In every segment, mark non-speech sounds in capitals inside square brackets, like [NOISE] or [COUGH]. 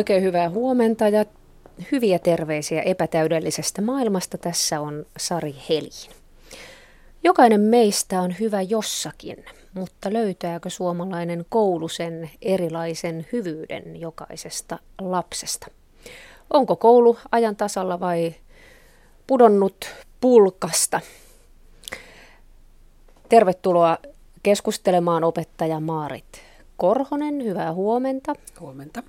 Oikein hyvää huomenta ja hyviä terveisiä epätäydellisestä maailmasta. Tässä on Sari Helin. Jokainen meistä on hyvä jossakin, mutta löytääkö suomalainen koulu sen erilaisen hyvyyden jokaisesta lapsesta? Onko koulu ajan tasalla vai pudonnut pulkasta? Tervetuloa keskustelemaan opettaja Maarit Korhonen. Hyvää huomenta. Huomenta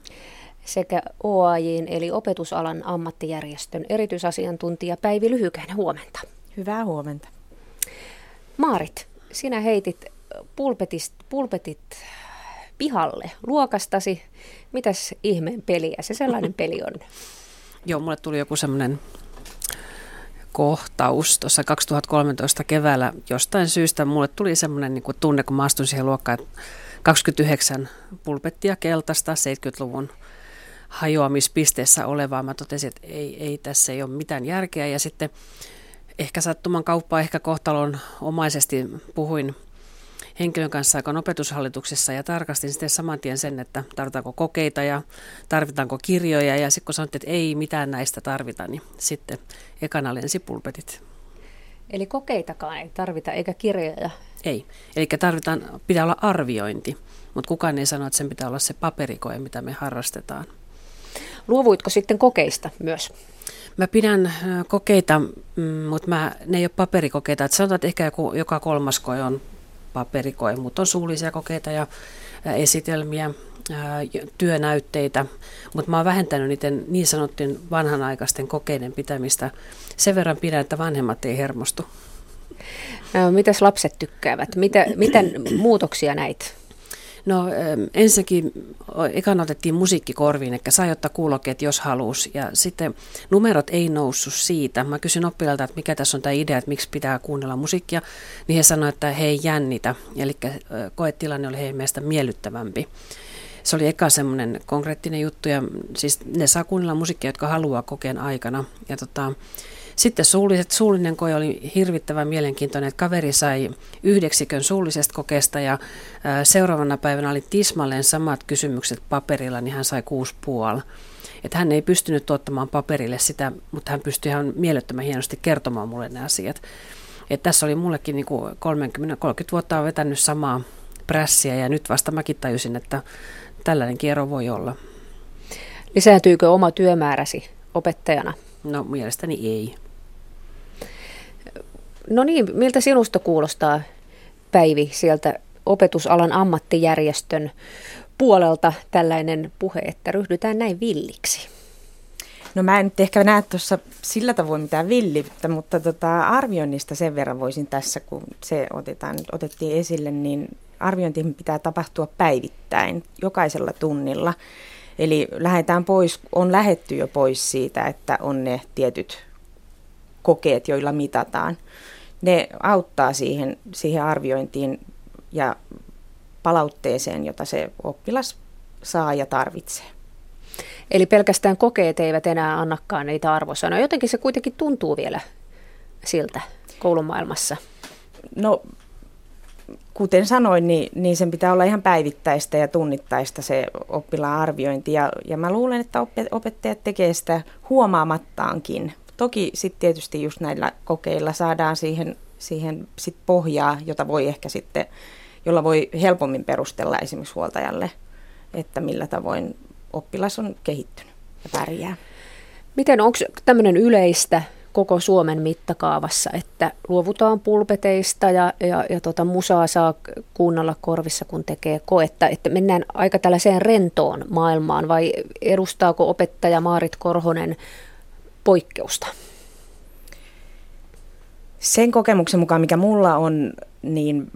sekä OAJin eli opetusalan ammattijärjestön erityisasiantuntija Päivi Lyhykäinen. Huomenta. Hyvää huomenta. Maarit, sinä heitit pulpetit, pulpetit pihalle luokastasi. Mitäs ihmeen peliä se sellainen peli on? [LAUGHS] Joo, mulle tuli joku semmoinen kohtaus tuossa 2013 keväällä. Jostain syystä mulle tuli semmoinen niin tunne, kun mä astun siihen luokkaan, että 29 pulpettia keltaista 70-luvun hajoamispisteessä olevaa. Mä totesin, että ei, ei tässä ei ole mitään järkeä ja sitten ehkä sattuman kauppaa, ehkä kohtalon omaisesti puhuin henkilön kanssa, joka on opetushallituksessa ja tarkastin sitten saman tien sen, että tarvitaanko kokeita ja tarvitaanko kirjoja ja sitten kun sanottiin, että ei mitään näistä tarvita, niin sitten ekana lensi pulpetit. Eli kokeitakaan ei tarvita eikä kirjoja? Ei, eli tarvitaan, pitää olla arviointi, mutta kukaan ei sano, että sen pitää olla se paperikoe, mitä me harrastetaan. Luovuitko sitten kokeista myös? Mä pidän kokeita, mm, mutta mä, ne ei ole paperikokeita. Et sanotaan, että ehkä joku, joka kolmas koe on paperikoe, mutta on suullisia kokeita ja esitelmiä, työnäytteitä, mutta mä oon vähentänyt niiden niin sanottujen vanhanaikaisten kokeiden pitämistä. Sen verran pidän, että vanhemmat ei hermostu. No, mitäs lapset tykkäävät? Mitä, miten muutoksia näit? No ensinnäkin ekan otettiin musiikki korviin, että sai ottaa kuulokkeet, jos halus. Ja sitten numerot ei noussut siitä. Mä kysyin oppilailta, että mikä tässä on tämä idea, että miksi pitää kuunnella musiikkia. Niin he sanoivat, että he ei jännitä. Eli koetilanne oli heidän mielestä miellyttävämpi. Se oli eka semmoinen konkreettinen juttu ja siis ne saa kuunnella musiikkia, jotka haluaa kokeen aikana. Ja tota, sitten suulliset, suullinen koe oli hirvittävän mielenkiintoinen, että kaveri sai yhdeksikön suullisesta kokeesta ja seuraavana päivänä oli tismalleen samat kysymykset paperilla, niin hän sai kuusi puoli. Että hän ei pystynyt tuottamaan paperille sitä, mutta hän pystyi ihan mielettömän hienosti kertomaan mulle ne asiat. Et tässä oli mullekin niin 30-30 vuotta on vetänyt samaa prässiä ja nyt vasta mäkin tajusin, että tällainen kierro voi olla. Lisääntyykö oma työmääräsi opettajana? No mielestäni ei. No niin, miltä sinusta kuulostaa Päivi sieltä opetusalan ammattijärjestön puolelta tällainen puhe, että ryhdytään näin villiksi? No mä en nyt ehkä näe tuossa sillä tavoin mitään villiyttä, mutta tota, arvioinnista sen verran voisin tässä, kun se otetaan, otettiin esille, niin arviointi pitää tapahtua päivittäin, jokaisella tunnilla. Eli lähdetään pois, on lähetty jo pois siitä, että on ne tietyt kokeet, joilla mitataan. Ne auttaa siihen, siihen arviointiin ja palautteeseen, jota se oppilas saa ja tarvitsee. Eli pelkästään kokeet eivät enää annakaan niitä arvosanoja. Jotenkin se kuitenkin tuntuu vielä siltä koulumaailmassa. No kuten sanoin, niin, niin sen pitää olla ihan päivittäistä ja tunnittaista se oppilaan arviointi. Ja, ja mä luulen, että opettajat tekee sitä huomaamattaankin. Toki sitten tietysti just näillä kokeilla saadaan siihen, siihen sit pohjaa, jota voi ehkä sitten, jolla voi helpommin perustella esimerkiksi huoltajalle, että millä tavoin oppilas on kehittynyt ja pärjää. Miten, onko tämmöinen yleistä koko Suomen mittakaavassa, että luovutaan pulpeteista ja, ja, ja tota, musaa saa kuunnella korvissa, kun tekee koetta, että mennään aika tällaiseen rentoon maailmaan vai edustaako opettaja Maarit Korhonen poikkeusta? Sen kokemuksen mukaan, mikä mulla on, niin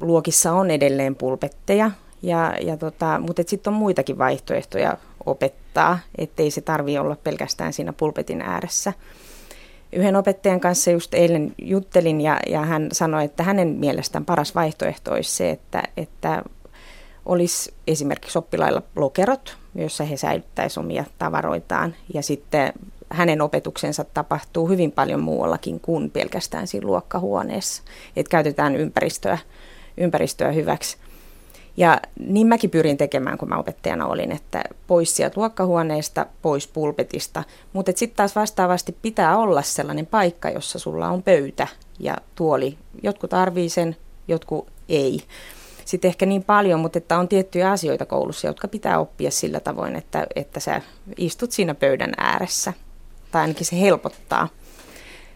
luokissa on edelleen pulpetteja, ja, ja tota, mutta sitten on muitakin vaihtoehtoja opettaa, ettei se tarvi olla pelkästään siinä pulpetin ääressä yhden opettajan kanssa just eilen juttelin ja, ja hän sanoi, että hänen mielestään paras vaihtoehto olisi se, että, että olisi esimerkiksi oppilailla lokerot, joissa he säilyttäisivät omia tavaroitaan ja sitten hänen opetuksensa tapahtuu hyvin paljon muuallakin kuin pelkästään siinä luokkahuoneessa, että käytetään ympäristöä, ympäristöä hyväksi. Ja niin mäkin pyrin tekemään, kun mä opettajana olin, että pois sieltä luokkahuoneesta, pois pulpetista. Mutta sitten taas vastaavasti pitää olla sellainen paikka, jossa sulla on pöytä ja tuoli. Jotkut tarvii sen, jotkut ei. Sitten ehkä niin paljon, mutta että on tiettyjä asioita koulussa, jotka pitää oppia sillä tavoin, että, että sä istut siinä pöydän ääressä. Tai ainakin se helpottaa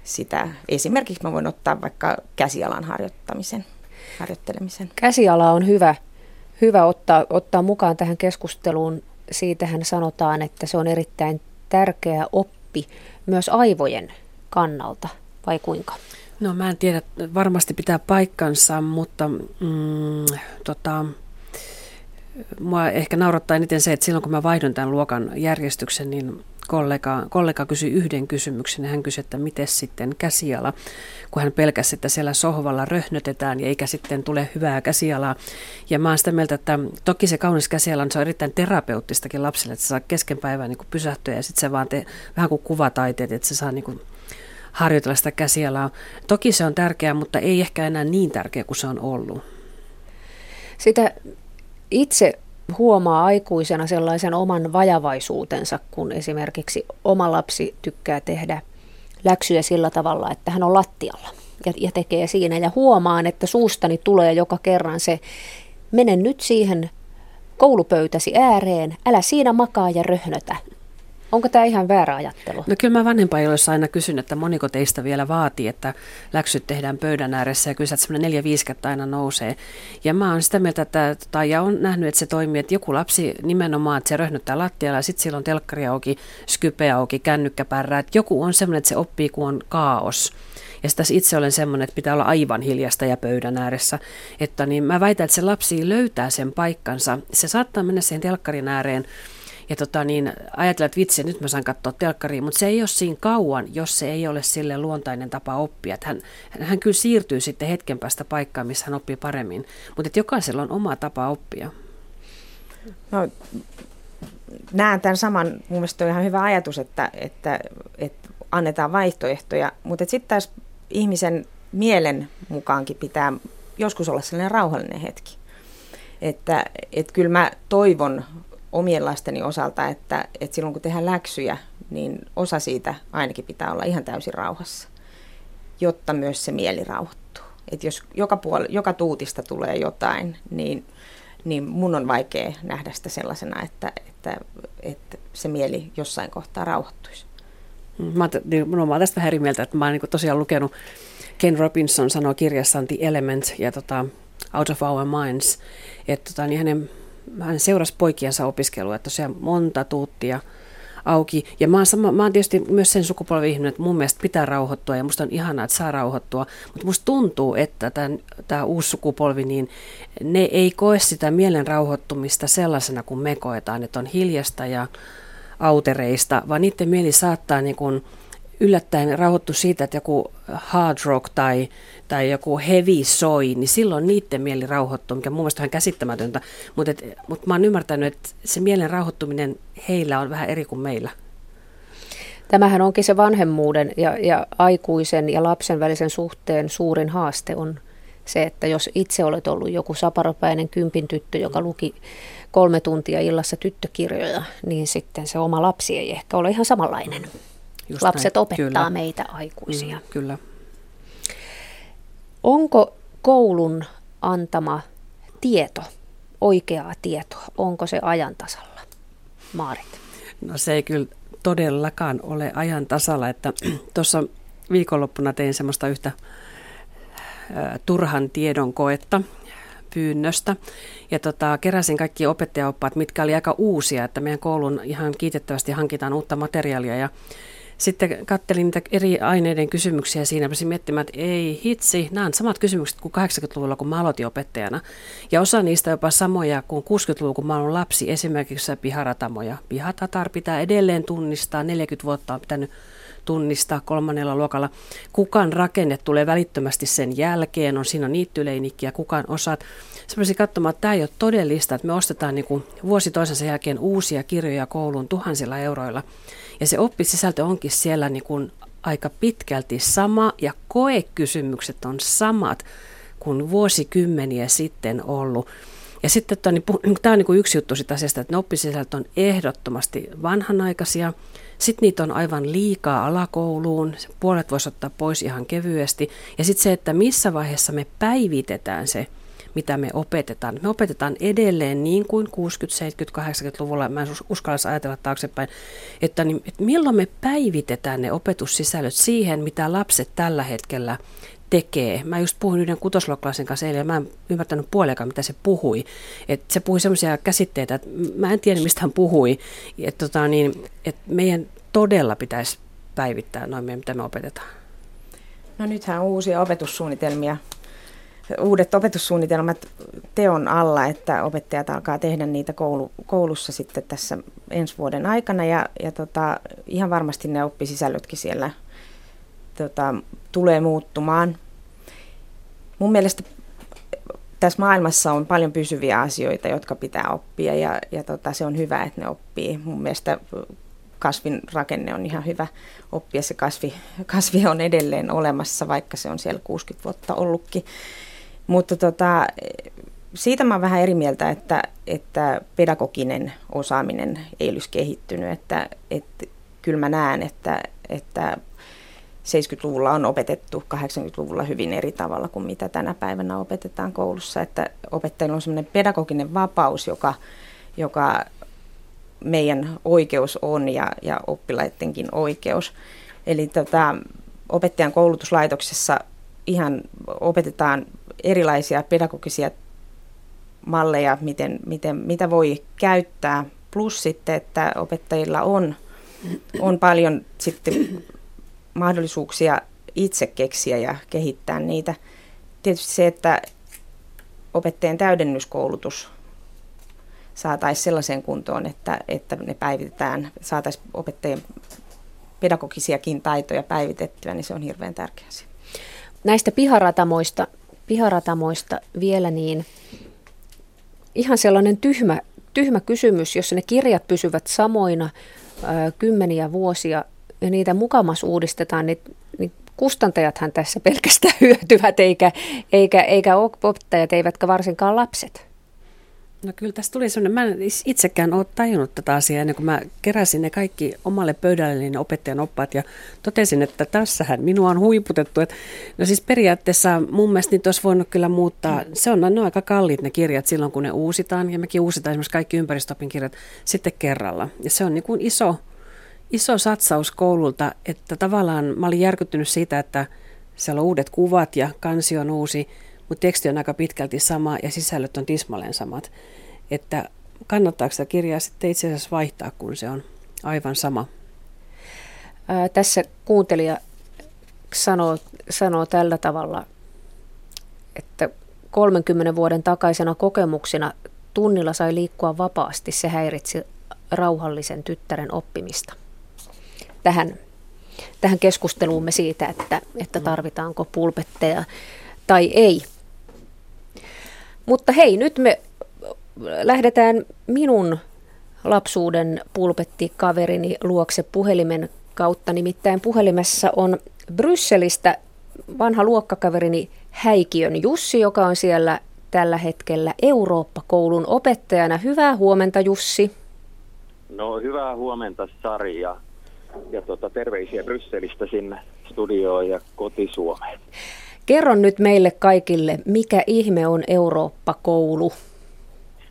sitä. Esimerkiksi mä voin ottaa vaikka käsialan harjoittamisen, harjoittelemisen. Käsiala on hyvä, hyvä ottaa, ottaa mukaan tähän keskusteluun. Siitähän sanotaan, että se on erittäin tärkeä oppi myös aivojen kannalta, vai kuinka? No mä en tiedä, varmasti pitää paikkansa, mutta mm, tota, mua ehkä naurattaa eniten se, että silloin kun mä vaihdon tämän luokan järjestyksen, niin kollega, kollega kysyi yhden kysymyksen ja hän kysyi, että miten sitten käsiala, kun hän pelkäsi, että siellä sohvalla röhnötetään ja eikä sitten tule hyvää käsialaa. Ja mä oon sitä mieltä, että toki se kaunis käsiala se on erittäin terapeuttistakin lapsille, että se saa kesken päivää niin pysähtyä ja sitten se vaan te, vähän kuin kuvataiteet, että se saa niin kuin harjoitella sitä käsialaa. Toki se on tärkeää, mutta ei ehkä enää niin tärkeä kuin se on ollut. Sitä itse huomaa aikuisena sellaisen oman vajavaisuutensa, kun esimerkiksi oma lapsi tykkää tehdä läksyjä sillä tavalla, että hän on lattialla ja, ja tekee siinä. Ja huomaan, että suustani tulee joka kerran se, mene nyt siihen koulupöytäsi ääreen, älä siinä makaa ja röhnötä. Onko tämä ihan väärä ajattelu? No kyllä mä vanhempainjoissa aina kysyn, että moniko teistä vielä vaatii, että läksyt tehdään pöydän ääressä ja kyllä semmoinen neljä viisikattä aina nousee. Ja mä oon sitä mieltä, että, tai ja on nähnyt, että se toimii, että joku lapsi nimenomaan, että se röhnyttää lattialla ja sitten silloin telkkari auki, skype auki, kännykkäpärrä, että joku on semmoinen, että se oppii, kun on kaos. Ja sitten itse olen semmoinen, että pitää olla aivan hiljasta ja pöydän ääressä. Että niin mä väitän, että se lapsi löytää sen paikkansa. Se saattaa mennä siihen telkkarin ääreen ja tota niin, ajatella, että vitsi, nyt mä saan katsoa telkkariin, mutta se ei ole siinä kauan, jos se ei ole sille luontainen tapa oppia. Että hän, hän kyllä siirtyy sitten hetken päästä paikkaan, missä hän oppii paremmin. Mutta jokaisella on oma tapa oppia. No, näen tämän saman, mun mielestä on ihan hyvä ajatus, että, että, että annetaan vaihtoehtoja, mutta sitten taas ihmisen mielen mukaankin pitää joskus olla sellainen rauhallinen hetki. Että, että kyllä mä toivon omien lasteni osalta, että, että silloin kun tehdään läksyjä, niin osa siitä ainakin pitää olla ihan täysin rauhassa, jotta myös se mieli rauhoittuu. Että jos joka, puoli, joka tuutista tulee jotain, niin, niin mun on vaikea nähdä sitä sellaisena, että, että, että se mieli jossain kohtaa rauhoittuisi. Mä, niin, mä olen tästä vähän eri mieltä, että mä oon niin tosiaan lukenut, Ken Robinson sanoo kirjassaan The Element ja tota, Out of Our Minds, että tota, niin hänen hän seurasi poikiansa opiskelua, että tosiaan monta tuuttia auki. Ja mä oon, sama, mä oon tietysti myös sen sukupolven ihminen, että mun mielestä pitää rauhoittua ja musta on ihanaa, että saa rauhoittua. Mutta musta tuntuu, että tämä uusi sukupolvi, niin ne ei koe sitä mielen rauhoittumista sellaisena kuin me koetaan, että on hiljasta ja autereista, vaan niiden mieli saattaa niin kuin yllättäen rauhoittu siitä, että joku hard rock tai, tai joku heavy soi, niin silloin niiden mieli rauhoittuu, mikä mun mielestä on käsittämätöntä. Mutta mut mä oon ymmärtänyt, että se mielen rauhoittuminen heillä on vähän eri kuin meillä. Tämähän onkin se vanhemmuuden ja, ja aikuisen ja lapsen välisen suhteen suurin haaste on se, että jos itse olet ollut joku saparopäinen kympin tyttö, joka luki kolme tuntia illassa tyttökirjoja, niin sitten se oma lapsi ei ehkä ole ihan samanlainen. Just Lapset näin. opettaa kyllä. meitä aikuisia. Mm, kyllä. Onko koulun antama tieto, oikeaa tietoa, onko se ajan tasalla? Maarit. No se ei kyllä todellakaan ole ajan tasalla, että [CLEARS THROAT] tuossa viikonloppuna tein semmoista yhtä turhan tiedon koetta pyynnöstä. Ja tota, keräsin kaikki opettajaoppaat, mitkä oli aika uusia, että meidän koulun ihan kiitettävästi hankitaan uutta materiaalia ja sitten kattelin niitä eri aineiden kysymyksiä siinä, pääsin miettimään, että ei hitsi, nämä on samat kysymykset kuin 80-luvulla, kun mä aloitin opettajana. Ja osa niistä jopa samoja kuin 60-luvulla, kun mä olen lapsi, esimerkiksi piharatamoja. Pihatatar pitää edelleen tunnistaa, 40 vuotta on pitänyt tunnistaa kolmannella luokalla. Kukan rakenne tulee välittömästi sen jälkeen, on siinä niittyleinikkiä, kukaan osat. Sellaisia katsomaan, että tämä ei ole todellista, että me ostetaan niin kuin vuosi toisensa jälkeen uusia kirjoja kouluun tuhansilla euroilla. Ja se oppisisältö onkin siellä niin kuin aika pitkälti sama ja koekysymykset on samat kuin vuosikymmeniä sitten ollut. Ja sitten niin, tämä on niin kuin yksi juttu sitä asiasta, että ne oppisisällöt on ehdottomasti vanhanaikaisia. Sitten niitä on aivan liikaa alakouluun, puolet voisi ottaa pois ihan kevyesti. Ja sitten se, että missä vaiheessa me päivitetään se, mitä me opetetaan. Me opetetaan edelleen niin kuin 60-, 70-, 80-luvulla, mä en uskalla ajatella taaksepäin, että, niin, että milloin me päivitetään ne opetussisällöt siihen, mitä lapset tällä hetkellä tekee. Mä just puhuin yhden kutosluokkalaisen kanssa eilen mä en ymmärtänyt puoliakaan, mitä se puhui. Et se puhui semmoisia käsitteitä, että mä en tiedä, mistä hän puhui. Et tota, niin, et meidän todella pitäisi päivittää noin mitä me opetetaan. No nythän on uusia opetussuunnitelmia uudet opetussuunnitelmat teon alla, että opettajat alkaa tehdä niitä koulu, koulussa sitten tässä ensi vuoden aikana ja, ja tota, ihan varmasti ne oppisisällötkin siellä tota, tulee muuttumaan. Mun mielestä tässä maailmassa on paljon pysyviä asioita, jotka pitää oppia ja, ja tota, se on hyvä, että ne oppii. Mun mielestä kasvin rakenne on ihan hyvä oppia. Se kasvi, kasvi on edelleen olemassa, vaikka se on siellä 60 vuotta ollutkin. Mutta tota, siitä mä oon vähän eri mieltä, että, että pedagoginen osaaminen ei olisi kehittynyt. Että, että kyllä mä näen, että, että 70-luvulla on opetettu 80-luvulla hyvin eri tavalla kuin mitä tänä päivänä opetetaan koulussa. Että opettajilla on sellainen pedagoginen vapaus, joka, joka meidän oikeus on ja, ja oppilaidenkin oikeus. Eli tota, opettajan koulutuslaitoksessa ihan opetetaan erilaisia pedagogisia malleja, miten, miten, mitä voi käyttää. Plus sitten, että opettajilla on, on paljon sitten mahdollisuuksia itse keksiä ja kehittää niitä. Tietysti se, että opettajien täydennyskoulutus saataisiin sellaiseen kuntoon, että, että ne päivitetään, saataisiin opettajien pedagogisiakin taitoja päivitettyä, niin se on hirveän tärkeä asia. Näistä piharatamoista piharatamoista vielä, niin ihan sellainen tyhmä, tyhmä kysymys, jos ne kirjat pysyvät samoina ää, kymmeniä vuosia ja niitä mukamas uudistetaan, niin, niin kustantajathan tässä pelkästään [LAUGHS] hyötyvät, eikä, eikä, eikä opettajat, eivätkä varsinkaan lapset. No kyllä tässä tuli sellainen, mä en itsekään ole tajunnut tätä asiaa ennen kuin mä keräsin ne kaikki omalle pöydälle ne opettajan oppaat ja totesin, että tässähän minua on huiputettu. Että, no siis periaatteessa mun mielestä niitä olisi voinut kyllä muuttaa. Se on, ne on aika kalliit ne kirjat silloin, kun ne uusitaan ja mekin uusitaan esimerkiksi kaikki ympäristöopin kirjat sitten kerralla. Ja se on niin kuin iso, iso satsaus koululta, että tavallaan mä olin järkyttynyt siitä, että siellä on uudet kuvat ja kansi on uusi, mutta teksti on aika pitkälti sama ja sisällöt on tismalleen samat. Että kannattaako sitä kirjaa sitten itse asiassa vaihtaa, kun se on aivan sama? Ää, tässä kuuntelija sanoo, sanoo tällä tavalla, että 30 vuoden takaisena kokemuksena tunnilla sai liikkua vapaasti. Se häiritsi rauhallisen tyttären oppimista. Tähän, tähän keskusteluumme siitä, että, että tarvitaanko pulpetteja tai ei. Mutta hei, nyt me lähdetään minun lapsuuden pulpettikaverini luokse puhelimen kautta. Nimittäin puhelimessa on Brysselistä vanha luokkakaverini Häikiön Jussi, joka on siellä tällä hetkellä Eurooppa-koulun opettajana. Hyvää huomenta Jussi. No hyvää huomenta Sari ja, ja tuota, terveisiä Brysselistä sinne studioon ja kotisuomeen. Kerro nyt meille kaikille, mikä ihme on Eurooppa-koulu?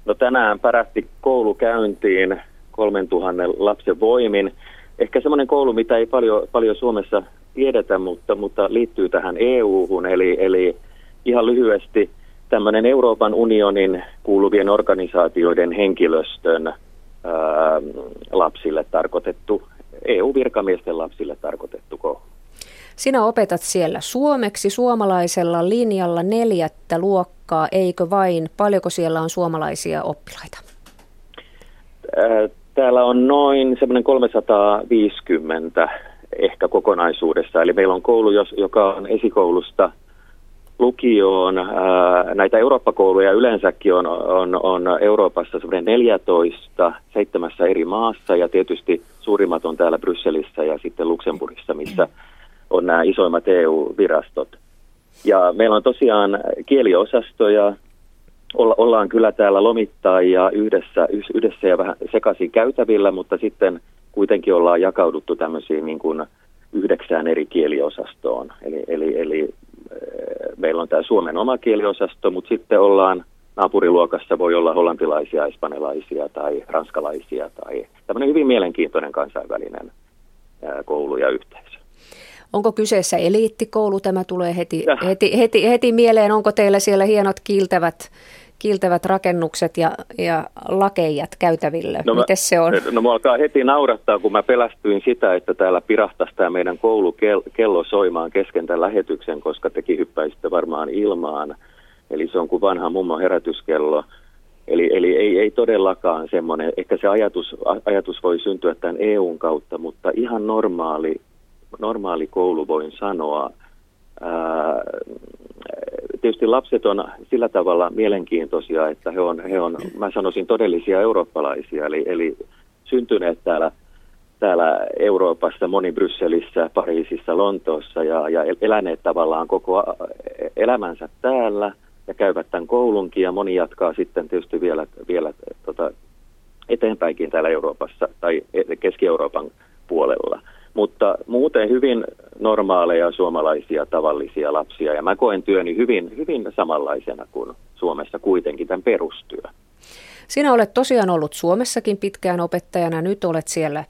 No tänään pärähti koulu käyntiin 3000 lapsen voimin. Ehkä semmoinen koulu, mitä ei paljon, paljon Suomessa tiedetä, mutta, mutta liittyy tähän EU-hun, eli, eli ihan lyhyesti tämmöinen Euroopan unionin kuuluvien organisaatioiden henkilöstön ää, lapsille tarkoitettu, EU-virkamiesten lapsille tarkoitettu koulu. Sinä opetat siellä suomeksi suomalaisella linjalla neljättä luokkaa, eikö vain? Paljonko siellä on suomalaisia oppilaita? Täällä on noin semmoinen 350 ehkä kokonaisuudessa. Eli meillä on koulu, joka on esikoulusta lukioon. Näitä Eurooppa-kouluja yleensäkin on, on, on Euroopassa semmoinen 14 seitsemässä eri maassa ja tietysti suurimmat on täällä Brysselissä ja sitten Luxemburgissa, missä on nämä isoimmat EU-virastot. Ja meillä on tosiaan kieliosastoja, olla, ollaan kyllä täällä lomittaa ja yhdessä, yhdessä ja vähän sekaisin käytävillä, mutta sitten kuitenkin ollaan jakauduttu tämmöisiin niin kuin yhdeksään eri kieliosastoon. Eli, eli, eli meillä on tämä Suomen oma kieliosasto, mutta sitten ollaan naapuriluokassa voi olla hollantilaisia, espanjalaisia tai ranskalaisia tai tämmöinen hyvin mielenkiintoinen kansainvälinen koulu ja yhteisö. Onko kyseessä eliittikoulu? Tämä tulee heti, heti, heti, heti mieleen. Onko teillä siellä hienot kiiltävät, kiiltävät rakennukset ja, ja lakeijat käytäville? No Miten se on? No mua alkaa heti naurattaa, kun mä pelästyin sitä, että täällä pirahtaisi tämä meidän koulukello soimaan kesken tämän lähetyksen, koska tekin hyppäisitte varmaan ilmaan. Eli se on kuin vanha mummo herätyskello. Eli, eli ei, ei todellakaan semmoinen, ehkä se ajatus, ajatus voi syntyä tämän EUn kautta, mutta ihan normaali, normaali koulu voin sanoa. Ää, tietysti lapset on sillä tavalla mielenkiintoisia, että he on, he on mä sanoisin, todellisia eurooppalaisia, eli, eli syntyneet täällä, täällä Euroopassa, moni Brysselissä, Pariisissa, Lontoossa ja, ja eläneet tavallaan koko elämänsä täällä – ja käyvät tämän koulunkin ja moni jatkaa sitten tietysti vielä, vielä tota, eteenpäinkin täällä Euroopassa tai Keski-Euroopan puolella. Mutta muuten hyvin normaaleja suomalaisia tavallisia lapsia ja mä koen työni hyvin, hyvin samanlaisena kuin Suomessa kuitenkin tämän perustyö. Sinä olet tosiaan ollut Suomessakin pitkään opettajana, nyt olet siellä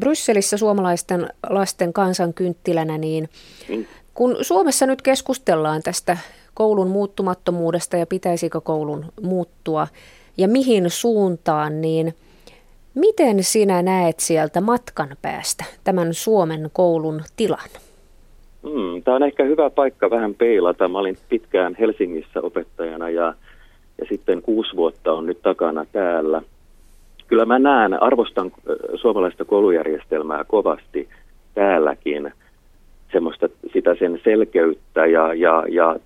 Brysselissä suomalaisten lasten kansankynttilänä, niin mm. kun Suomessa nyt keskustellaan tästä koulun muuttumattomuudesta ja pitäisikö koulun muuttua ja mihin suuntaan, niin miten sinä näet sieltä matkan päästä tämän Suomen koulun tilan? Hmm, tämä on ehkä hyvä paikka vähän peilata. Mä olin pitkään Helsingissä opettajana ja, ja sitten kuusi vuotta on nyt takana täällä. Kyllä mä näen, arvostan suomalaista koulujärjestelmää kovasti täälläkin – semmoista sitä sen selkeyttä ja, ja, ja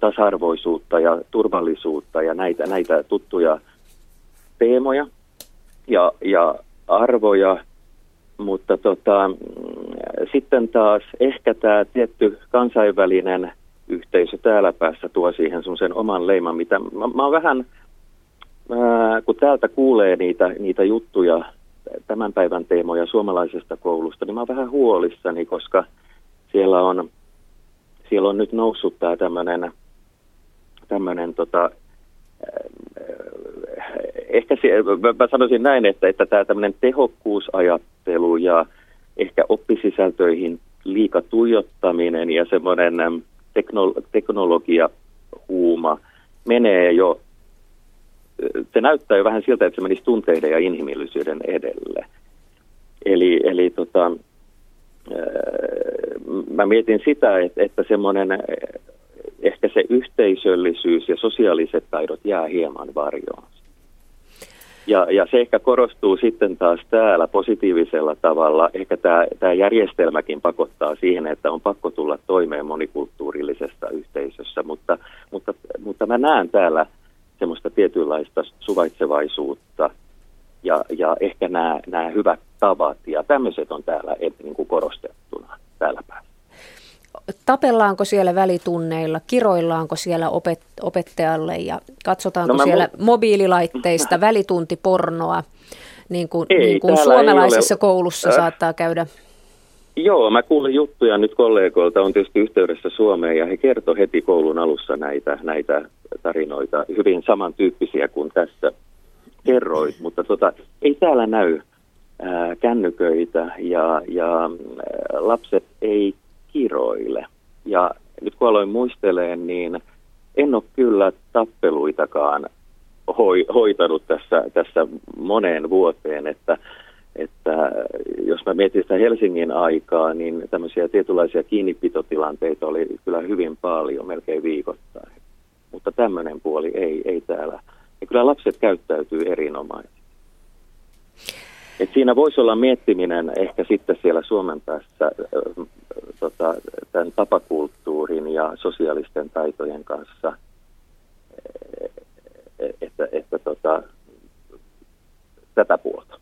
tasa-arvoisuutta ja turvallisuutta ja näitä, näitä tuttuja teemoja ja, ja arvoja, mutta tota, sitten taas ehkä tämä tietty kansainvälinen yhteisö täällä päässä tuo siihen sen oman leiman, mitä mä, mä oon vähän, ää, kun täältä kuulee niitä, niitä juttuja, tämän päivän teemoja suomalaisesta koulusta, niin mä oon vähän huolissani, koska – siellä on, siellä on nyt noussut tämä tämmöinen, tota, ehkä se, mä sanoisin näin, että, että tämä tämmöinen tehokkuusajattelu ja ehkä oppisisältöihin liika tuijottaminen ja semmoinen teknolo- teknologiahuuma menee jo, se näyttää jo vähän siltä, että se menisi tunteiden ja inhimillisyyden edelle. Eli, eli tota, mä mietin sitä, että, että semmoinen ehkä se yhteisöllisyys ja sosiaaliset taidot jää hieman varjoon. Ja, ja se ehkä korostuu sitten taas täällä positiivisella tavalla. Ehkä tämä, tämä järjestelmäkin pakottaa siihen, että on pakko tulla toimeen monikulttuurillisessa yhteisössä, mutta, mutta, mutta mä näen täällä semmoista tietynlaista suvaitsevaisuutta ja, ja ehkä nämä, nämä hyvät tavat ja tämmöiset on täällä niin kuin korostettuna täällä päin. Tapellaan siellä välitunneilla, kiroillaanko siellä opet, opettajalle ja katsotaanko no siellä mu- mobiililaitteista välituntipornoa, niin kuin, ei, niin kuin suomalaisessa ole. koulussa äh. saattaa käydä? Joo, mä kuulin juttuja nyt kollegoilta, on tietysti yhteydessä Suomeen ja he kertoi heti koulun alussa näitä, näitä tarinoita, hyvin samantyyppisiä kuin tässä kerroit, mutta tota, ei täällä näy ää, kännyköitä ja, ja ää, lapset ei kiroile. Ja nyt kun aloin muisteleen, niin en ole kyllä tappeluitakaan hoi, hoitanut tässä, tässä moneen vuoteen, että, että jos mä mietin sitä Helsingin aikaa, niin tämmöisiä tietynlaisia kiinnipitotilanteita oli kyllä hyvin paljon, melkein viikoittain. Mutta tämmöinen puoli ei, ei täällä. Ja kyllä lapset käyttäytyy erinomaisesti. Et siinä voisi olla miettiminen ehkä sitten siellä Suomen päässä tota, tämän tapakulttuurin ja sosiaalisten taitojen kanssa, että, että tota, tätä puolta.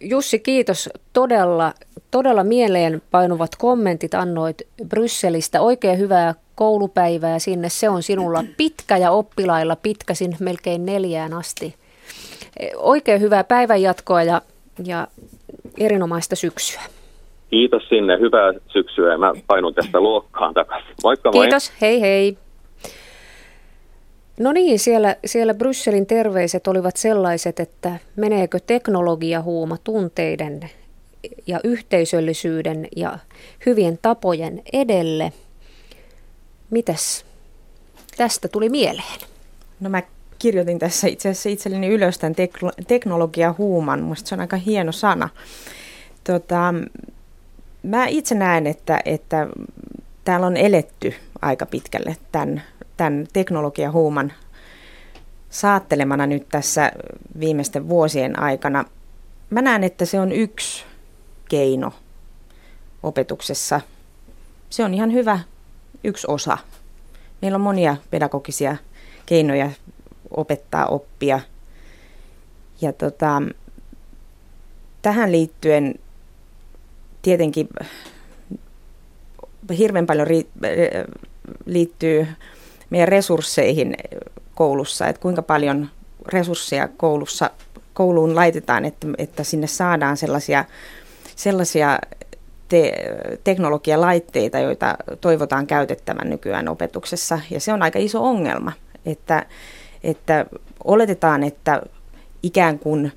Jussi, kiitos. Todella, todella mieleen painuvat kommentit annoit Brysselistä. Oikein hyvää koulupäivää sinne. Se on sinulla pitkä ja oppilailla pitkä sinne melkein neljään asti. Oikein hyvää päivänjatkoa ja, ja erinomaista syksyä. Kiitos sinne, hyvää syksyä ja mä painun tästä luokkaan takaisin. Moikka moi. Kiitos, hei hei. No niin, siellä, siellä Brysselin terveiset olivat sellaiset, että meneekö teknologiahuuma tunteiden ja yhteisöllisyyden ja hyvien tapojen edelle. Mitäs tästä tuli mieleen? No mä kirjoitin tässä itse asiassa itselleni ylös tämän teklo- teknologiahuuman. Mielestäni se on aika hieno sana. Tota, mä itse näen, että, että täällä on eletty aika pitkälle tämän, tämän teknologiahuuman saattelemana nyt tässä viimeisten vuosien aikana. Mä näen, että se on yksi keino opetuksessa. Se on ihan hyvä yksi osa. Meillä on monia pedagogisia keinoja opettaa oppia. Ja tota, tähän liittyen tietenkin hirveän paljon liittyy meidän resursseihin koulussa, että kuinka paljon resursseja koulussa, kouluun laitetaan, että, että sinne saadaan sellaisia, sellaisia te, teknologialaitteita, joita toivotaan käytettävän nykyään opetuksessa. Ja se on aika iso ongelma, että, että oletetaan, että ikään kuin